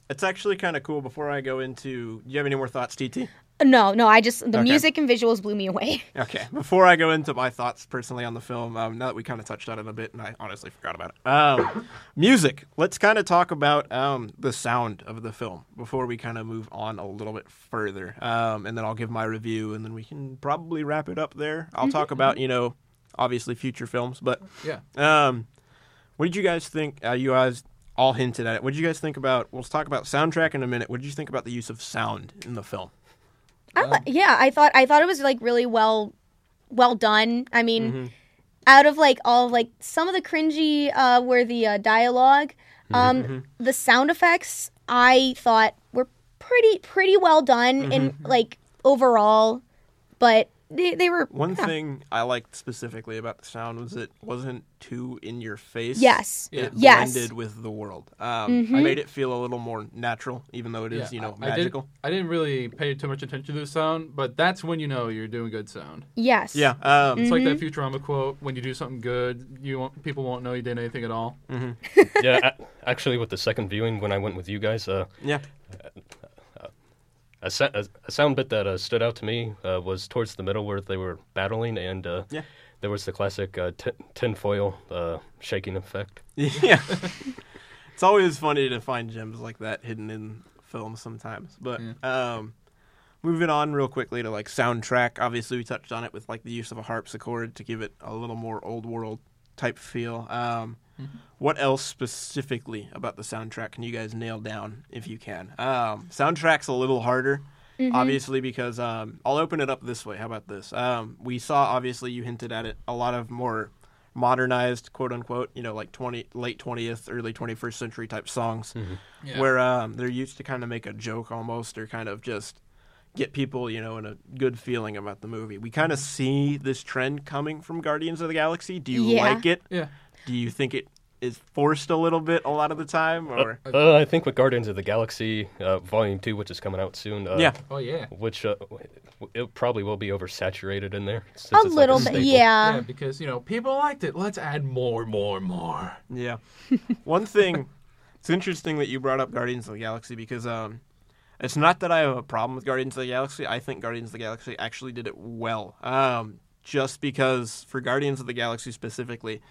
it's actually kind of cool. Before I go into, do you have any more thoughts, TT? No, no. I just the Okay. music and visuals blew me away. Okay. Before I go into my thoughts personally on the film, um, now that we kind of touched on it a bit, and I honestly forgot about it. Um, music. Let's kind of talk about um, the sound of the film before we kind of move on a little bit further, um, and then I'll give my review, and then we can probably wrap it up there. I'll talk about you know, obviously future films, but Yeah. Um, what did you guys think? Uh, you guys all hinted at it. What did you guys think about? We'll talk about soundtrack in a minute. What did you think about the use of sound in the film? I li- yeah, I thought I thought it was like really well well done. I mean, Mm-hmm. out of like all of, like some of the cringy uh were the uh, dialogue, um Mm-hmm. the sound effects I thought were pretty pretty well done in Mm-hmm. like overall, but they they were One yeah. thing I liked specifically about the sound was it wasn't too in your face. Yes. Yeah. It Yes. blended with the world. Um, I Made it feel a little more natural, even though it is, you know, I- I magical. didn't, I didn't really pay too much attention to the sound, but that's when you know you're doing good sound. Yes. Yeah. Um, It's like that Mm-hmm. Futurama quote: "When you do something good, you won't, people won't know you did anything at all." yeah, a- actually, with the second viewing, when I went with you guys, uh, Yeah. A, sa- a, a sound bit that uh, stood out to me uh, was towards the middle where they were battling, and uh, Yeah. there was the classic uh, t- tinfoil uh, shaking effect. Yeah. it's always funny to find gems like that hidden in films sometimes. But um, moving on real quickly to like soundtrack. Obviously, we touched on it with like the use of a harpsichord to give it a little more old world type feel. Um, what else specifically about the soundtrack can you guys nail down if you can? Um, soundtrack's a little harder, obviously, because um, I'll open it up this way. How about this? Um, we saw, obviously, you hinted at it, a lot of more modernized, quote unquote, you know, like 20, late 20th, early 21st century type songs, Yeah. where um, they're used to kind of make a joke almost or kind of just get people, you know, in a good feeling about the movie. We kind of see this trend coming from Guardians of the Galaxy. Do you Yeah. like it? Yeah. Do you think it is forced a little bit a lot of the time, or Uh, I think with Guardians of the Galaxy uh, Volume Two, which is coming out soon. Uh, yeah, Oh yeah. Which uh, it probably will be oversaturated in there. A it's like little bit. Yeah, yeah. because you know people liked it. Let's add more, more, more. yeah. One thing, it's interesting that you brought up Guardians of the Galaxy because um, it's not that I have a problem with Guardians of the Galaxy. I think Guardians of the Galaxy actually did it well. Um, just because for Guardians of the Galaxy specifically.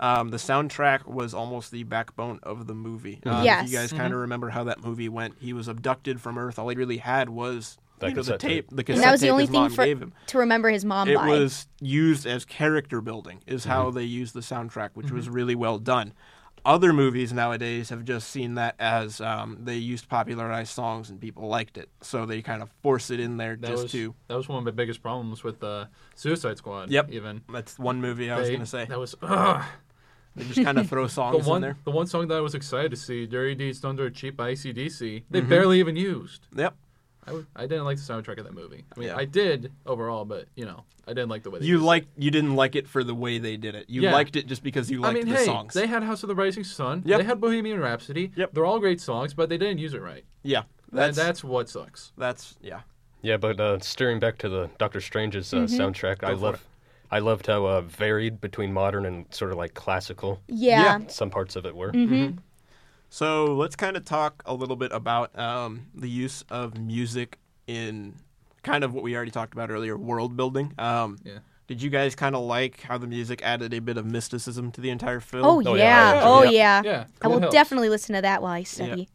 Um, the soundtrack was almost the backbone of the movie. Um, Yes. If you guys kind of remember how that movie went, he was abducted from Earth. All he really had was That you know, the tape. tape. The cassette And that was the only his thing mom for gave him. to remember his mom it by. was used as character building is how Mm-hmm. they used the soundtrack which was really well done other movies nowadays have just seen that as um, they used popularized songs and people liked it so they kind of force it in there That just was to that was one of my biggest problems with uh, Suicide Squad. Yep. Even that's one movie i was going to say that was ugh. They just kind of throw the songs in there the one song that I was excited to see, "Dirty Deeds Done Dirt Cheap" by ACDC. They Mm-hmm. barely even used. yep I, w- I didn't like the soundtrack of that movie. I mean, Yeah. I did overall, but you know, I didn't like the way they you used it. like you didn't like it for the way they did it you Yeah. liked it just because you I liked mean, the hey, songs they had House of the Rising Sun. Yep. They had Bohemian Rhapsody. Yep. They're all great songs, but they didn't use it right. yeah That's, that's that's what sucks. that's yeah Yeah, but uh, steering back to the Doctor Strange's uh, soundtrack, I love, it. I loved how uh, varied between modern and sort of like classical. yeah. Some parts of it were. So let's kind of talk a little bit about um, the use of music in kind of what we already talked about earlier, world building. Um, Yeah. Did you guys kind of like how the music added a bit of mysticism to the entire film? Oh, Oh, yeah. yeah, I oh it. yeah. Yeah, I will helps. definitely listen to that while I study.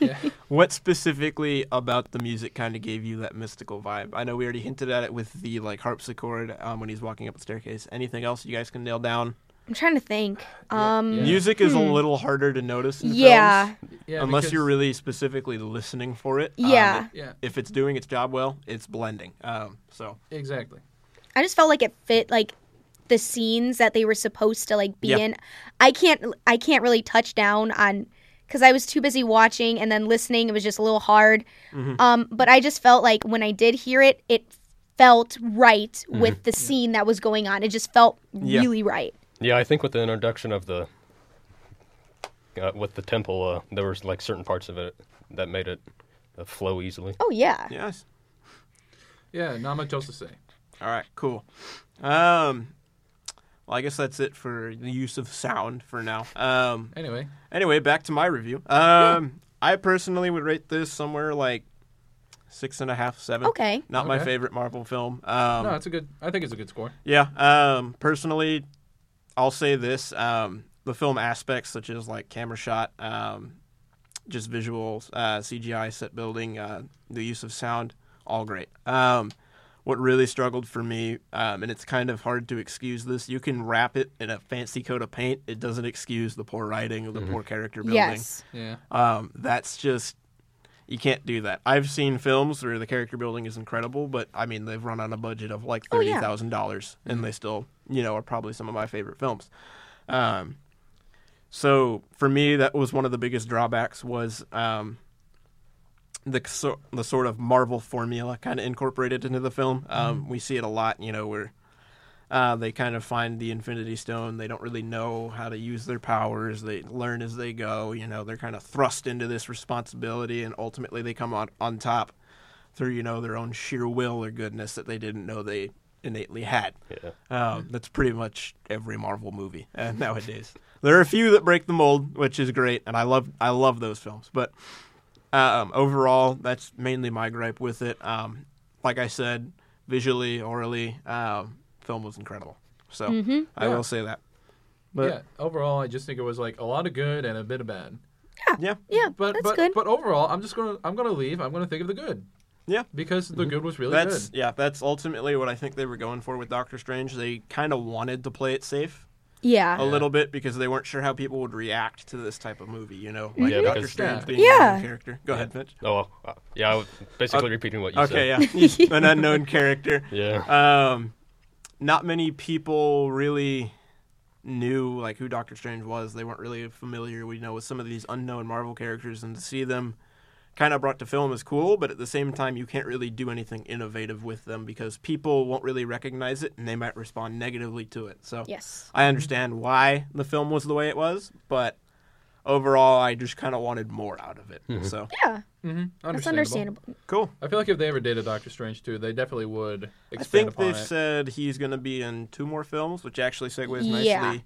Yeah. What specifically about the music kind of gave you that mystical vibe? I know we already hinted at it with the like harpsichord um, when he's walking up the staircase. Anything else you guys can nail down? I'm trying to think. Um, Yeah. Music is a little harder to notice in yeah. films Yeah, unless because- you're really specifically listening for it. Um, Yeah. it- Yeah, if it's doing its job well, it's blending. Um, so exactly. I just felt like it fit like the scenes that they were supposed to like be Yeah. in. I can't I can't really touch down on because I was too busy watching and then listening. It was just a little hard. Mm-hmm. Um, but I just felt like when I did hear it, it felt right Mm-hmm. with the scene that was going on. It just felt Yeah. really right. Yeah, I think with the introduction of the uh, with the temple, uh, there was like certain parts of it that made it uh, flow easily. Oh yeah. yes. Yeah, not much else to say. All right, cool. Um, well, I guess that's it for the use of sound for now. Um, Anyway, anyway, back to my review. Um, I personally would rate this somewhere like six and a half, seven. Okay. Not my favorite Marvel film. Um, no, it's a good. I think it's a good score. yeah. Um, personally, I'll say this: um, the film aspects, such as like camera shot, um, just visuals, uh, CGI, set building, uh, the use of sound, all great. Um, what really struggled for me, um, and it's kind of hard to excuse this. You can wrap it in a fancy coat of paint. It doesn't excuse the poor writing or the poor character building. Yes. Yeah. Um, that's just you can't do that. I've seen films where the character building is incredible, but I mean they've run on a budget of like Oh, thirty yeah. thousand dollars, and they still, you know, are probably some of my favorite films. Um, so for me, that was one of the biggest drawbacks was um, the so, the sort of Marvel formula kind of incorporated into the film. Um, We see it a lot, you know, where uh, they kind of find the Infinity Stone. They don't really know how to use their powers. They learn as they go. You know, they're kind of thrust into this responsibility, and ultimately they come on on top through you know their own sheer will or goodness that they didn't know they innately had. Yeah. Um, that's pretty much every Marvel movie uh, nowadays. There are a few that break the mold, which is great, and I love I love those films. But um, overall, that's mainly my gripe with it. Um, like I said, visually, orally, um, film was incredible. So Mm-hmm. I Yeah. will say that. But yeah. Overall, I just think it was like a lot of good and a bit of bad. yeah, Yeah. But that's but good. but overall, I'm just gonna I'm gonna leave. I'm gonna think of the good yeah. because the good was really That's good. yeah. That's ultimately what I think they were going for with Doctor Strange. They kind of wanted to play it safe. Yeah. a little bit because they weren't sure how people would react to this type of movie. You know, like Yeah, Doctor because- Strange Yeah. being Yeah. a main character. Go ahead, Mitch. Oh, uh, yeah. I was basically repeating what you said. Okay, yeah, an unknown character. Yeah. Um, not many people really knew like who Doctor Strange was. They weren't really familiar, we know, with some of these unknown Marvel characters, and to see them kind of brought to film is cool. But at the same time, you can't really do anything innovative with them because people won't really recognize it, and they might respond negatively to it. So Yes. I understand why the film was the way it was, but overall, I just kind of wanted more out of it. So Yeah. Mm-hmm. That's understandable. cool. I feel like if they ever did a Doctor Strange 2, they definitely would I expand think upon they've it. said he's going to be in two more films, which actually segues nicely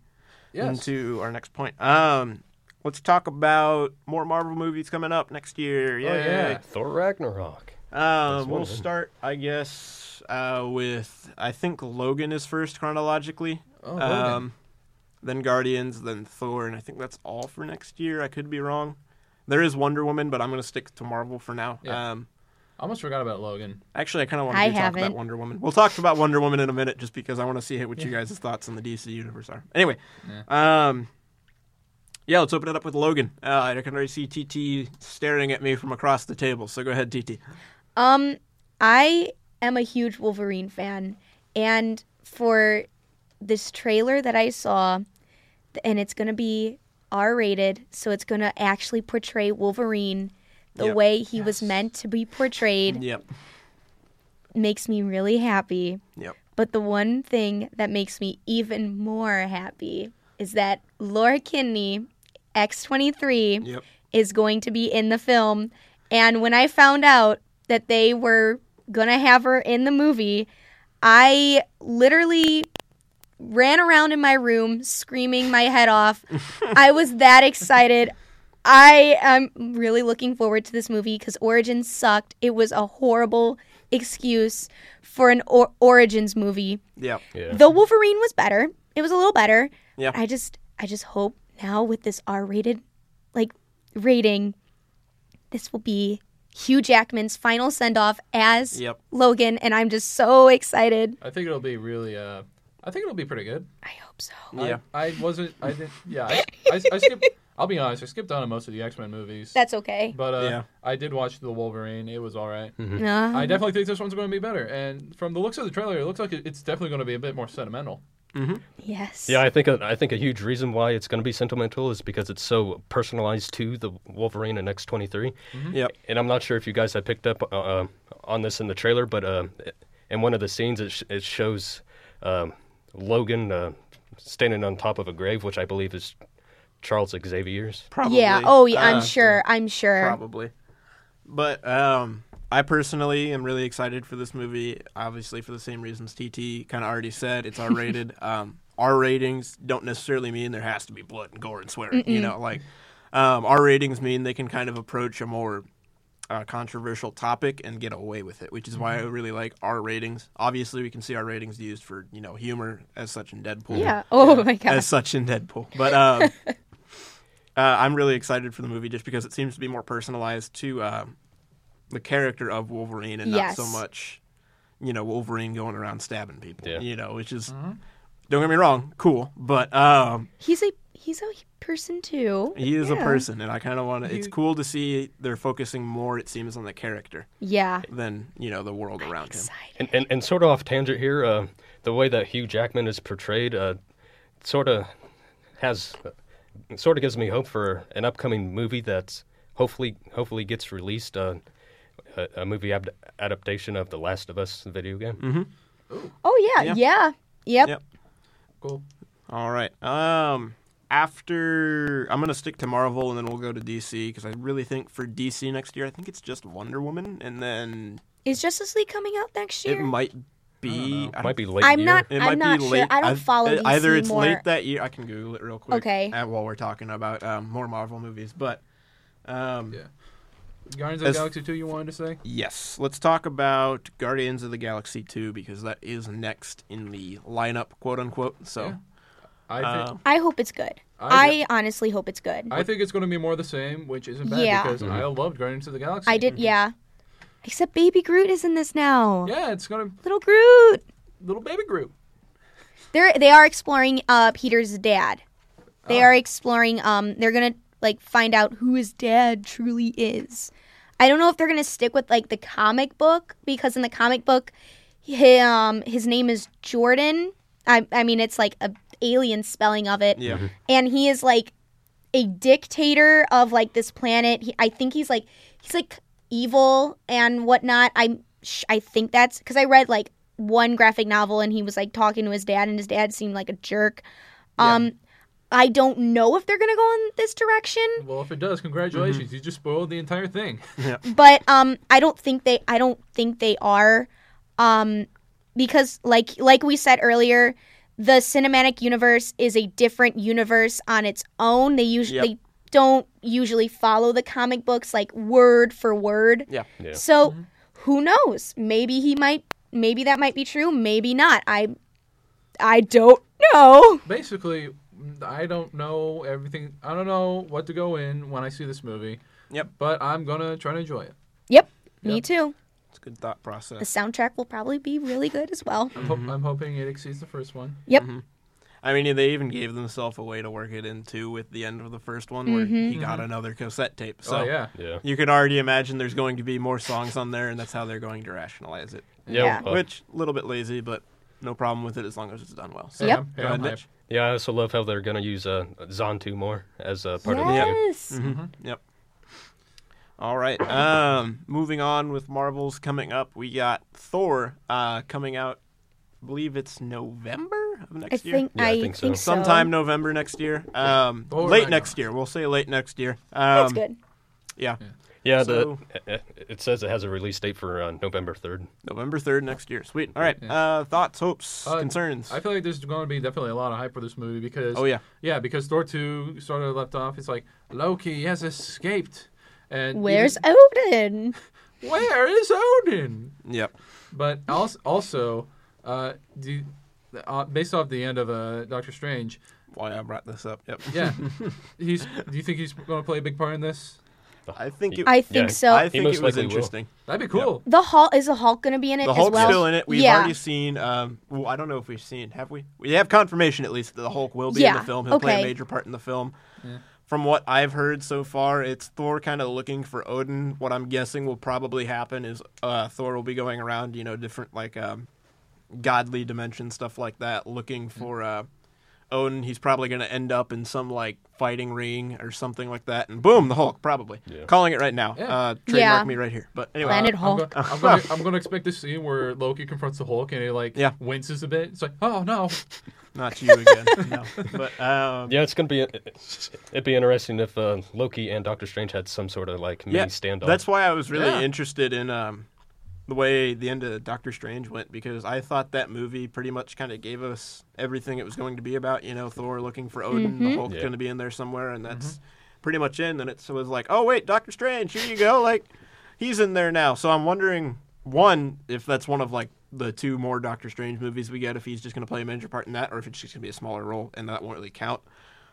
yes. into our next point. Um, let's talk about more Marvel movies coming up next year. Oh, yeah. Thor Ragnarok. Um, we'll of start, I guess, uh, with I think Logan is first chronologically. Oh, Logan. um, then Guardians, then Thor, and I think that's all for next year. I could be wrong. There is Wonder Woman, but I'm going to stick to Marvel for now. Yeah. Um, I almost forgot about Logan. actually, I kind of want I to talk haven't. about Wonder Woman. We'll talk about Wonder Woman in a minute, just because I want to see what you guys' thoughts on the DC universe are. Anyway, um, yeah, let's open it up with Logan. Uh, I can already see TT staring at me from across the table. So go ahead, TT. Um, I am a huge Wolverine fan, and for this trailer that I saw, and it's gonna be R-rated, so it's gonna actually portray Wolverine the Yep. way he was meant to be portrayed. Yep. Makes me really happy. Yep. But the one thing that makes me even more happy is that Laura Kinney, X23, Yep. is going to be in the film. And when I found out that they were going to have her in the movie, I literally ran around in my room screaming my head off. I was that excited. I am really looking forward to this movie because Origins sucked. It was a horrible excuse for an or- Origins movie. Yep. Yeah. The Wolverine was better. It was a little better. Yeah. I just I just hope now with this R-rated like rating this will be Hugh Jackman's final send-off as Yep. Logan and I'm just so excited. I think it'll be really. Uh, I think it'll be pretty good. I hope so. Yeah. I, I wasn't. I didn't. Yeah. I, I, I skipped. I'll be honest. I skipped on most of the X Men movies. That's okay. but uh, Yeah. I did watch the Wolverine. It was all right. Mm-hmm. Uh, I definitely think this one's going to be better. And from the looks of the trailer, it looks like it's definitely going to be a bit more sentimental. Yes. Yeah, I think a, I think a huge reason why it's going to be sentimental is because it's so personalized to the Wolverine and X23. Yep. And I'm not sure if you guys have picked up uh, uh, on this in the trailer, but uh, in one of the scenes, it, sh- it shows um, Logan uh, standing on top of a grave, which I believe is Charles Xavier's. Probably. Yeah. Oh, yeah, I'm Uh, sure. I'm sure. Probably. But um, I personally am really excited for this movie. Obviously, for the same reasons TT kind of already said, it's R rated. um, R ratings don't necessarily mean there has to be blood and gore and swearing. You know, like um, R ratings mean they can kind of approach a more uh, controversial topic and get away with it, which is why I really like R ratings. Obviously, we can see R ratings used for you know humor as such in Deadpool Yeah. Oh my god. as such in Deadpool. But um, uh, I'm really excited for the movie just because it seems to be more personalized to um the character of Wolverine and Yes. not so much, you know, Wolverine going around stabbing people. Yeah. You know, which is don't get me wrong, cool, but um, He's a he's a person too. he is a person, and I kind of want to. It's cool to see they're focusing more, it seems, on the character Yeah. than you know the world around him. And, and, and sort of off tangent here, uh, the way that Hugh Jackman is portrayed, uh, sort of has, sort of gives me hope for an upcoming movie that's hopefully hopefully gets released. Uh, a, a movie ab- adaptation of the Last of Us video game. Oh yeah. Yeah. Yeah. Yep. Yep. Cool. All right. Um, after I'm gonna stick to Marvel, and then we'll go to DC because I really think for DC next year, I think it's just Wonder Woman, and then Is Justice League coming out next year? it might be. I Might be late. I'm year. not- It I'm might not be sure. late. I don't I've- follow uh, Either it's more. late that year. I can Google it real quick. Okay. uh, while we're talking about um, more Marvel movies, but um, Yeah. Guardians of As- the Galaxy 2, you wanted to say? yes, let's talk about Guardians of the Galaxy 2 because that is next in the lineup, quote unquote. So. Yeah. I think, Um, I hope it's good. I- I, honestly hope it's good. I think it's going to be more the same, which isn't bad Yeah. because I loved Guardians of the Galaxy. I did, yeah. Except Baby Groot is in this now. Yeah, it's going to Little Groot. little baby Groot. they're they are exploring uh Peter's dad. They Oh. are exploring um they're going to like find out who his dad truly is. I don't know if they're going to stick with like the comic book because in the comic book he, um his name is Jordan. I I mean it's like a alien spelling of it Yeah. and he is like a dictator of like this planet. He, I think he's like he's like evil and whatnot. I I think that's because I read like one graphic novel and he was like talking to his dad and his dad seemed like a jerk. Um, I don't know if they're gonna go in this direction, Well, if it does, congratulations. You just spoiled the entire thing. but um, I don't think they I don't think they are, um, because like like we said earlier, the cinematic universe is a different universe on its own. They usually Yep. don't usually follow the comic books like word for word. Yeah. Yeah. So who knows? Maybe he might. Maybe that might be true. Maybe not. I I don't know. Basically, I don't know everything. I don't know what to go in when I see this movie. Yep. But I'm gonna try to enjoy it. Yep. Me Yep. too. It's a good thought process. The process. soundtrack will probably be really good as well. I'm, ho- I'm hoping it exceeds the first one. Yep. I mean, they even gave themselves a way to work it into with the end of the first one, where he got Mm-hmm. another cassette tape. So oh yeah. Yeah. you could already imagine there's going to be more songs on there, and that's how they're going to rationalize it. Yeah. Yeah. Which a little bit lazy, but no problem with it as long as it's done well. So, Yep. I'm- Go ahead, I'm Mitch. Hyped. yeah. I also love how they're gonna use uh, Yondu more as a part of the game. yes. Yep. All right. Um, moving on with Marvels coming up, we got Thor uh, coming out. I believe it's November of I next year. think Yeah, I I think think, so. so. Sometime November next year. Um, Thor late Ragnarok. next year. We'll say late next year. Um, That's good. Yeah. Yeah. So- the it, it says it has a release date for uh, November third. November 3rd next year. Sweet. All right. Yeah. Uh, thoughts, hopes, Uh, concerns. I feel like there's going to be definitely a lot of hype for this movie because oh, yeah. yeah, because Thor two sort of left off. It's like Loki has escaped, and Where's even- Odin? where is Odin? Yep. But also, also uh, do, uh, based off the end of uh, Doctor Strange, Why I brought this up. Yep. yeah, he's. Do you think he's going to play a big part in this? I think it, I think Yeah. so. I think it was likely will. interesting. That'd be cool. the Hulk is the Hulk going to be in it The as Hulk's well? still in it. We've yeah. already seen. Um, well, I don't know if we've seen. Have we? We have confirmation at least that the Hulk will be in the film. He'll play a major part in the film. Yeah. From what I've heard so far, it's Thor kind of looking for Odin. What I'm guessing will probably happen is uh, Thor will be going around, you know, different like um, godly dimension stuff like that, looking for uh, Odin. He's probably going to end up in some like fighting ring or something like that, and boom, the Hulk. Probably Yeah. calling it right now. Yeah. Uh, trademark Yeah. me right here. But anyway, Planet I'm Hulk. I'm going to I'm gonna expect this scene where Loki confronts the Hulk and he like Yeah. winces a bit. It's like, oh no, not you again. no. But um, Yeah, it's gonna be. It'd be interesting if uh, Loki and Doctor Strange had some sort of like mini Yeah, standoff. That's why I was really Yeah. interested in um, the way the end of Doctor Strange went because I thought that movie pretty much kind of gave us everything it was going to be about. You know, Thor looking for Odin, the Hulk's Yeah. going to be in there somewhere, and that's pretty much in. And it was like, oh wait, Doctor Strange, here you go, like he's in there now. So I'm wondering, one, if that's one of like the two more Doctor Strange movies we get, if he's just going to play a major part in that, or if it's just going to be a smaller role and that won't really count,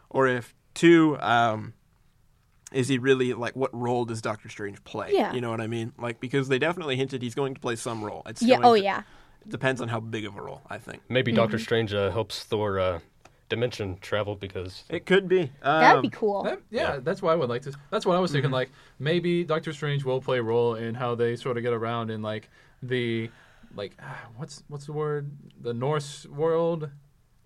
or if two. Um, is he really like what role does Doctor Strange play? Yeah. You know what I mean? Like because they definitely hinted he's going to play some role. It's Yeah. going Oh to- yeah. It depends on how big of a role, I think. Maybe Doctor Mm-hmm. Strange uh, helps Thor uh, dimension travel because It could be. Um, That'd be cool. That- yeah, Yeah. that's why I would like to. That's what I was Mm-hmm. thinking. Like maybe Doctor Strange will play a role in how they sort of get around in like the like ah, what's what's the word the Norse world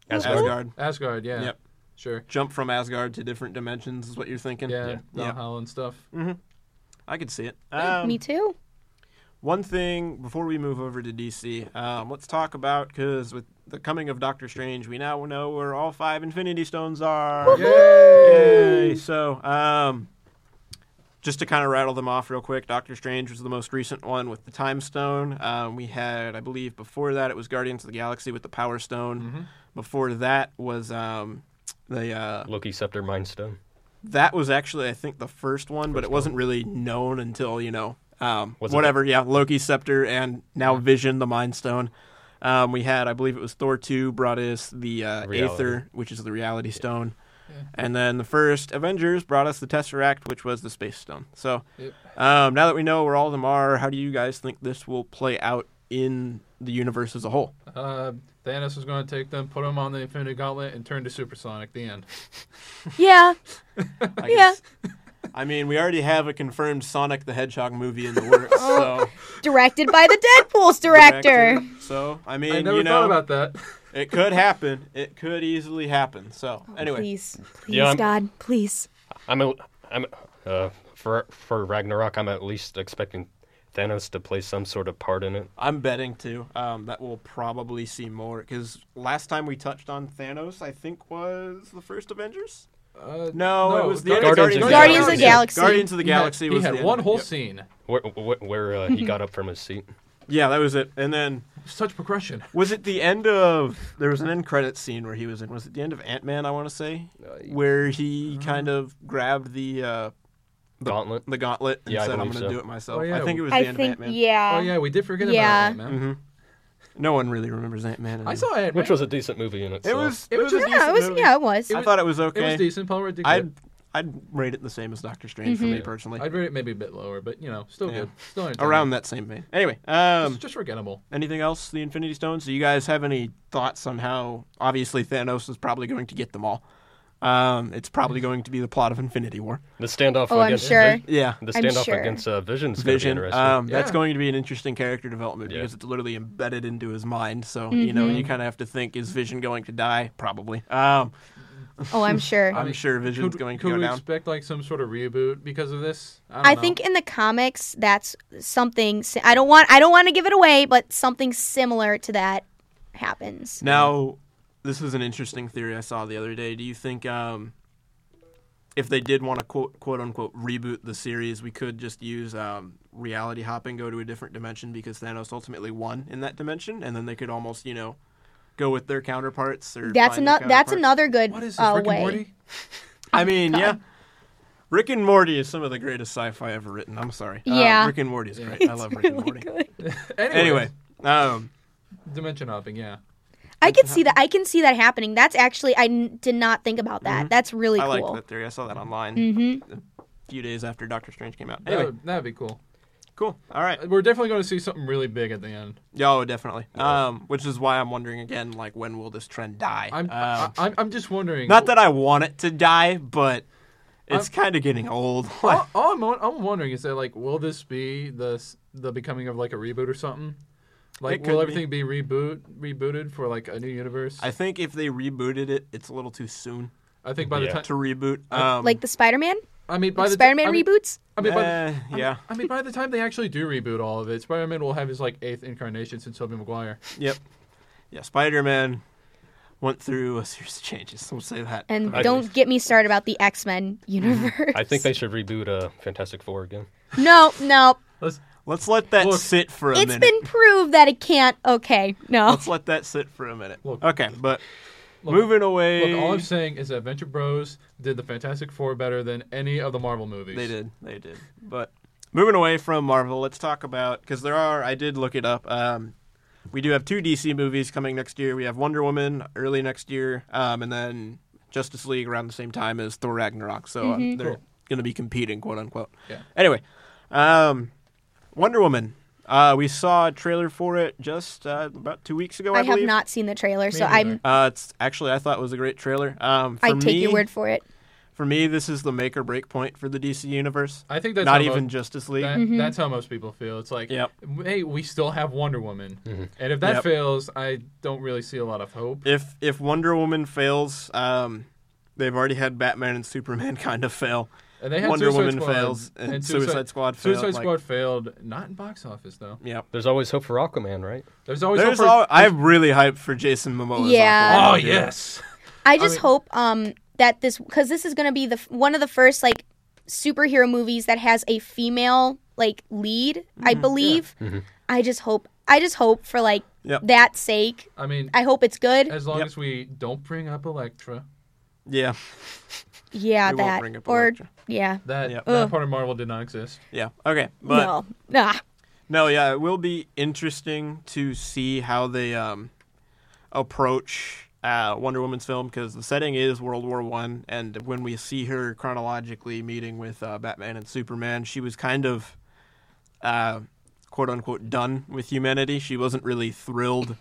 Asgard. Asgard. Asgard. Yeah, Yep. Sure. Jump from Asgard to different dimensions is what you're thinking. Yeah, Yeah. Yeah. Valhalla and stuff. I could see it. Um, Me too. One thing before we move over to DC, um, let's talk about because with the coming of Doctor Strange, we now know where all five Infinity Stones are. Yay! Yay! So, um, just to kind of rattle them off real quick, Doctor Strange was the most recent one with the Time Stone. Um, we had, I believe, before that it was Guardians of the Galaxy with the Power Stone. Mm-hmm. Before that was um, the uh, Loki Scepter Mind Stone. that was actually I think the first one, but it wasn't really known until you know um, Was it whatever. Yeah, Loki scepter and now Vision, the Mind Stone. Um, we had, I believe it was Thor two brought us the uh, Aether, which is the Reality Stone, and then the first Avengers brought us the Tesseract, which was the Space Stone. So Yep. um, now that we know where all of them are, how do you guys think this will play out in the universe as a whole. Uh, Thanos is going to take them, put them on the Infinity Gauntlet, and turn to Supersonic. The end. Yeah. I Yeah. I mean, we already have a confirmed Sonic the Hedgehog movie in the works, so Directed by the Deadpool's director. So I mean, I never you thought know, about that. it could happen. It could easily happen. So anyway, Please, please, Yeah, I'm- God, please. I'm a, I'm uh for for Ragnarok. I'm at least expecting Thanos to play some sort of part in it. I'm betting too um, that we'll probably see more because last time we touched on Thanos, I think was the first Avengers. Uh, No, it was the Guardians, end of Guardians of the Guardians of the Galaxy. Guardians of the He had- Galaxy He had the one whole Yep. scene. Where where, where uh, he got up from his seat. Yeah, that was it. And then Such progression. was it the end of? There was an end credit scene where he was in. Was it the end of Ant Man? I want to say where he kind of grabbed the uh, Gauntlet. the gauntlet and Yeah, I said, "I'm going to so. do it myself." Oh, yeah. I think it was the I end of think, Ant Man. yeah. Oh yeah, we did forget Yeah. about that, man. Mm-hmm. No one really remembers Ant Man. I saw it. Which was a decent movie in It itself. was. It It was was. a just- Yeah, it decent was. movie. Yeah, it was. I thought it was okay. It was decent. Paul Rudd did I'd. I'd rate it the same as Doctor Strange for me Mhm. personally. I'd rate it maybe a bit lower, but you know, still Yeah. good. Still. Around that same vein. Anyway, um, Just, just forgettable. anything else? The Infinity Stones. Do you guys have any thoughts on how? Obviously, Thanos is probably going to get them all. Um, it's probably going to be the plot of Infinity War. the standoff Oh, I'm sure. Vi- Yeah. the standoff sure. against uh, Vision's gonna Vision. interesting. Um, That's going to be an interesting character development Yeah. because it's literally embedded into his mind. So you know, Mm-hmm. you kind of have to think: Is Vision going to die? Probably. Um, Oh, I'm sure. I'm sure Vision's Could, going to could go we down. expect like some sort of reboot because of this? I, don't I know. think in the comics that's something. I don't want. I don't want to give it away, but something similar to that happens. Now, this is an interesting theory I saw the other day. Do you think um, if they did want to quote quote unquote reboot the series, we could just use um, reality hopping, go to a different dimension because Thanos ultimately won in that dimension, and then they could almost you know go with their counterparts or That's another. That's another good what is this, uh, Rick and way. Morty? I mean, yeah. Rick and Morty is some of the greatest sci-fi ever written. I'm sorry. Uh, Yeah. Rick and Morty is Yeah. great. I love Rick and Morty. Good. Anyway, um, dimension hopping, yeah. I can see that. I can see that happening. That's actually. I n- did not think about that. That's really Mm-hmm. I cool. liked that theory. I saw that online Mm-hmm. a few days after Doctor Strange came out. That Anyway, would, that'd be cool. cool. All right. We're definitely going to see something really big at the end. Yeah, Oh, definitely. Um, which is why I'm wondering again, like, when will this trend die? I'm, Um, I, I'm, I'm just wondering. not that I want it to die, but it's kind of getting old. all, all I'm, I'm wondering is that like, will this be the the becoming of like a reboot or something? Like, will everything be reboot rebooted for like a new universe? I think if they rebooted it, it's a little too soon I think by the time, to reboot. Um, like the Spider-Man, I mean, by like the Spider-Man I mean, reboots. I mean, by the, eh, I mean- yeah, I mean, by the time they actually do reboot all of it, Spider-Man will have his like eighth incarnation since Tobey Maguire. yep, yeah. Spider-Man went through a series of changes. We'll say that. And I- don't get me started about the X-Men universe. I think they should reboot uh, Fantastic Four again. No, no. Let's Let's let that Look, sit for a It's minute. It's been proved that it can't. Okay, no. Let's let that sit for a minute. Look. okay, but look, moving away. Look, all I'm saying is that Venture Bros did the Fantastic Four better than any of the Marvel movies. They did. They did. But moving away from Marvel, let's talk about because there are. I did look it up. Um, we do have two DC movies coming next year. We have Wonder Woman early next year, um, and then Justice League around the same time as Thor Ragnarok. So um, they're Cool. going to be competing, quote unquote. Yeah. Anyway, um, Wonder Woman. Uh, we saw a trailer for it just uh, about two weeks ago. I, I have believe. not seen the trailer, so neither. I'm. Uh, it's actually I thought it was a great trailer. Um, for I take me, your word for it. For me, this is the make or break point for the DC universe. I think that's Not how even mo- Justice League. that, Mm-hmm. that's how most people feel. It's like, Yep. hey, we still have Wonder Woman, and if that Yep. fails, I don't really see a lot of hope. if if Wonder Woman fails, um, they've already had Batman and Superman kind of fail. And they had Wonder Suicide Woman Squad, fails and, Suicide, Squad failed. Suicide like- Squad failed, not in box office though. Yeah. There's always hope for Aquaman, right? There's always There's hope for, all, I'm really hyped for Jason Momoa. Yeah. Oh yes, I just mean- hope um that this because this is going to be the one of the first like superhero movies that has a female like lead. Mm-hmm. I believe. I just hope. I just hope for like Yep. that sake. I mean, I hope it's good. as long Yep. as we don't bring up Elektra, Yeah. Yeah, we won't that bring up or Elektra. yeah. that Yep. that Ugh. part of Marvel did not exist. Yeah. Okay. But no, nah. No, yeah, it will be interesting to see how they um, approach uh, Wonder Woman's film because the setting is World War One, and when we see her chronologically meeting with uh, Batman and Superman, she was kind of uh, quote unquote done with humanity. She wasn't really thrilled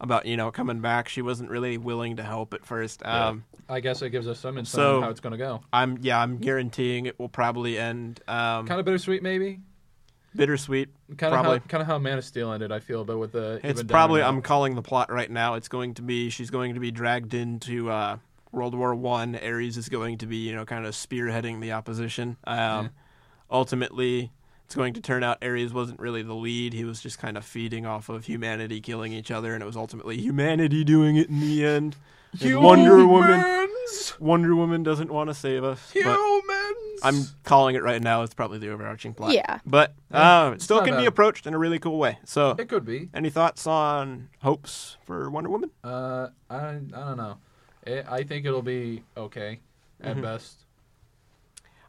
about you know coming back. She wasn't really willing to help at first. Yeah. Um, I guess it gives us some insight So- on how it's going to go. I'm yeah, I'm guaranteeing it will probably end um, Kind of bittersweet, maybe. bittersweet. Kind of how Probably. kind of how Man of Steel ended. I feel, but with the It's even probably I'm calling the plot right now. It's going to be she's going to be dragged into uh, World War One. Ares is going to be you know kind of spearheading the opposition. Um, Ultimately, it's going to turn out Ares wasn't really the lead. He was just kind of feeding off of humanity killing each other, and it was ultimately humanity doing it in the end. And Wonder Woman. Wonder Woman doesn't want to save us. Humans! I'm calling it right now. It's probably the overarching plot. Yeah. But Yeah, uh, it still not can be approached in a really cool way. So, It could be. any thoughts on hopes for Wonder Woman? Uh, I I don't know. It, I think it'll be okay at Mm-hmm. best.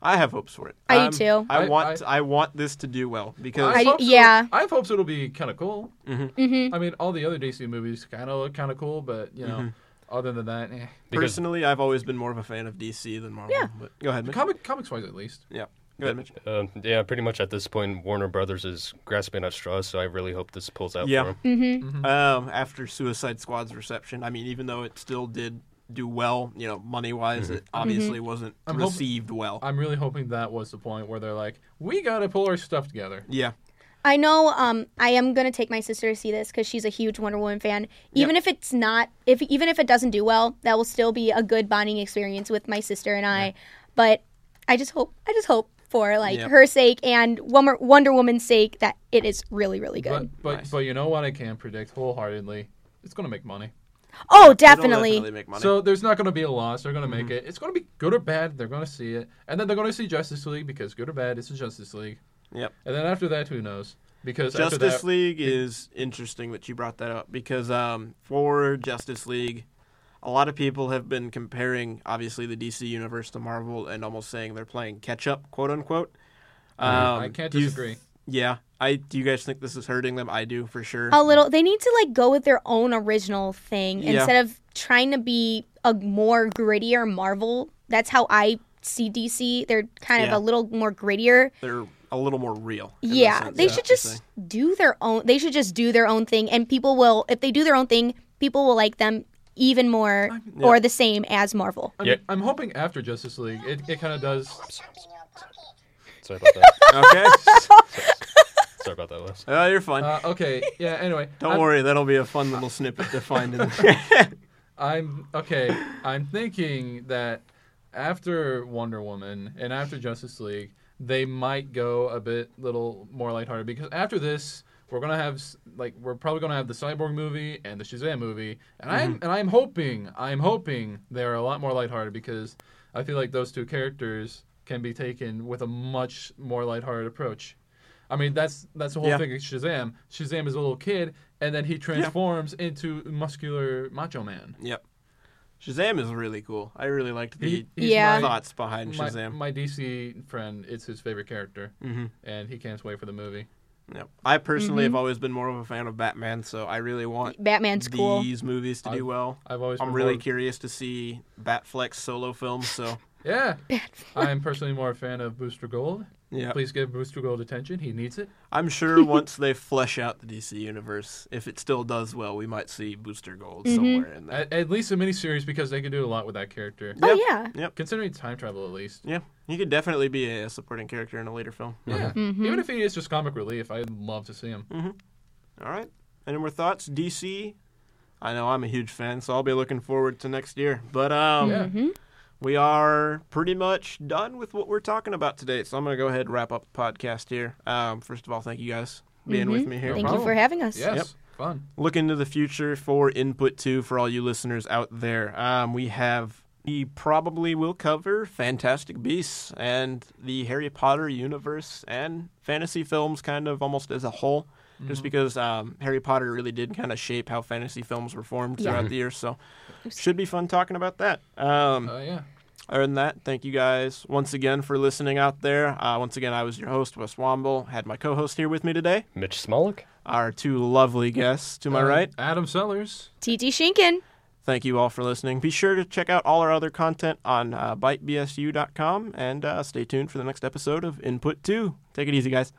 I have hopes for it. I do Um, too. I, I- want I- I, want this to do well because I- hope so- yeah. I have hopes it'll be kind of cool. hmm I mean, all the other DC movies kind of look kind of cool, but you know, Mm-hmm. other than that, eh. Personally I've always been more of a fan of DC than Marvel. Yeah. But go ahead, Mitch. comic comics wise at least. Yeah. Go ahead, Mitch. uh, yeah, pretty much at this point, Warner Brothers is grasping at straws. So I really hope this pulls out Yeah. for him. hmm Um, after Suicide Squad's reception, I mean, even though it still did do well, you know, money wise, it obviously wasn't I'm hoping- received well. I'm really hoping that was the point where they're like, we got to pull our stuff together. yeah. I know. Um, I am gonna take my sister to see this because she's a huge Wonder Woman fan. Even if it's not, if even if it doesn't do well, that will still be a good bonding experience with my sister and I. But I just hope, I just hope for like Yep. her sake and Wonder, Wonder Woman's sake that it is really, really good. But but Nice. but you know what? I can predict wholeheartedly. It's gonna make money. Oh, It'll definitely. make money. So there's not going to be a loss. They're going to Mm-hmm. make it. It's going to be good or bad. They're going to see it, and then they're going to see Justice League because good or bad, it's a Justice League. yep. And then after that, who knows? Because after Justice that, League is interesting that you brought that up because um, for Justice League, a lot of people have been comparing obviously the DC universe to Marvel and almost saying they're playing catch up, quote unquote. Um, I can't do you- disagree. yeah, I do. You guys think this is hurting them? I do for sure. a little. They need to like go with their own original thing Yeah. instead of trying to be a more grittier Marvel. That's how I see DC. They're kind Yeah. of a little more grittier. They're a little more real. Yeah, they of should just do their own. They should just do their own thing, and people will. If they do their own thing, people will like them even more or the same as Marvel. I Yeah. mean, I'm hoping after Justice League, it, it kind of does. Sorry about that. Okay. Sorry about that, Wes. oh, you're fine. Uh, okay, yeah. Anyway, Don't I'm, worry, that'll be a fun little snippet to find in there. I'm okay. I'm thinking that after Wonder Woman and after Justice League, they might go a bit little more lighthearted because after this, we're gonna have like we're probably gonna have the Cyborg movie and the Shazam movie, and I'm and I'm hoping I'm hoping they're a lot more lighthearted because I feel like those two characters can be taken with a much more lighthearted approach. I mean, that's that's the whole Yeah. thing. of Shazam. Shazam is a little kid, and then he transforms into muscular macho man. yep. Shazam is really cool. I really liked the He, Yeah. my, thoughts behind Shazam. my DC friend, it's his favorite character, hmm and he can't wait for the movie. Yep. I personally Mm-hmm. have always been more of a fan of Batman, so I really want Batman's cool. these movies to I've- do well. I've always I'm been really more- curious to see Batfleck's solo film. So yeah. I am personally more a fan of Booster Gold. yeah, Please give Booster Gold attention. He needs it. I'm sure once they flesh out the DC universe, if it still does well, we might see Booster Gold Mm-hmm. somewhere in there. At, at least a miniseries because they can do a lot with that character. Oh yeah. Yep. Considering time travel, at least. Yeah, he could definitely be a supporting character in a later film. Yeah. Mm-hmm. Even if he is just comic relief, I'd love to see him. All right. Any more thoughts? DC. I know I'm a huge fan, so I'll be looking forward to next year. But um, Yeah. Mm-hmm. We are pretty much done with what we're talking about today. So I'm going to go ahead and wrap up the podcast here. Um, first of all, thank you guys for being with me here. No Thank you for having us. Yes. Yep. Fun. Look into the future for input two for all you listeners out there. Um, we have. We probably will cover Fantastic Beasts and the Harry Potter universe and fantasy films, kind of almost as a whole, just because um, Harry Potter really did kind of shape how fantasy films were formed Yeah. throughout the years. So, should be fun talking about that. Um, Uh, yeah. other than that, thank you guys once again for listening out there. Uh, once again, I was your host, Wes Womble. Had my co-host here with me today. Mitch Smolik. Our two lovely guests to my Uh, right. Adam Sellers. TT Shinkin. Thank you all for listening. Be sure to check out all our other content on uh, bitebsu.com and uh, stay tuned for the next episode of Input 2. Take it easy, guys.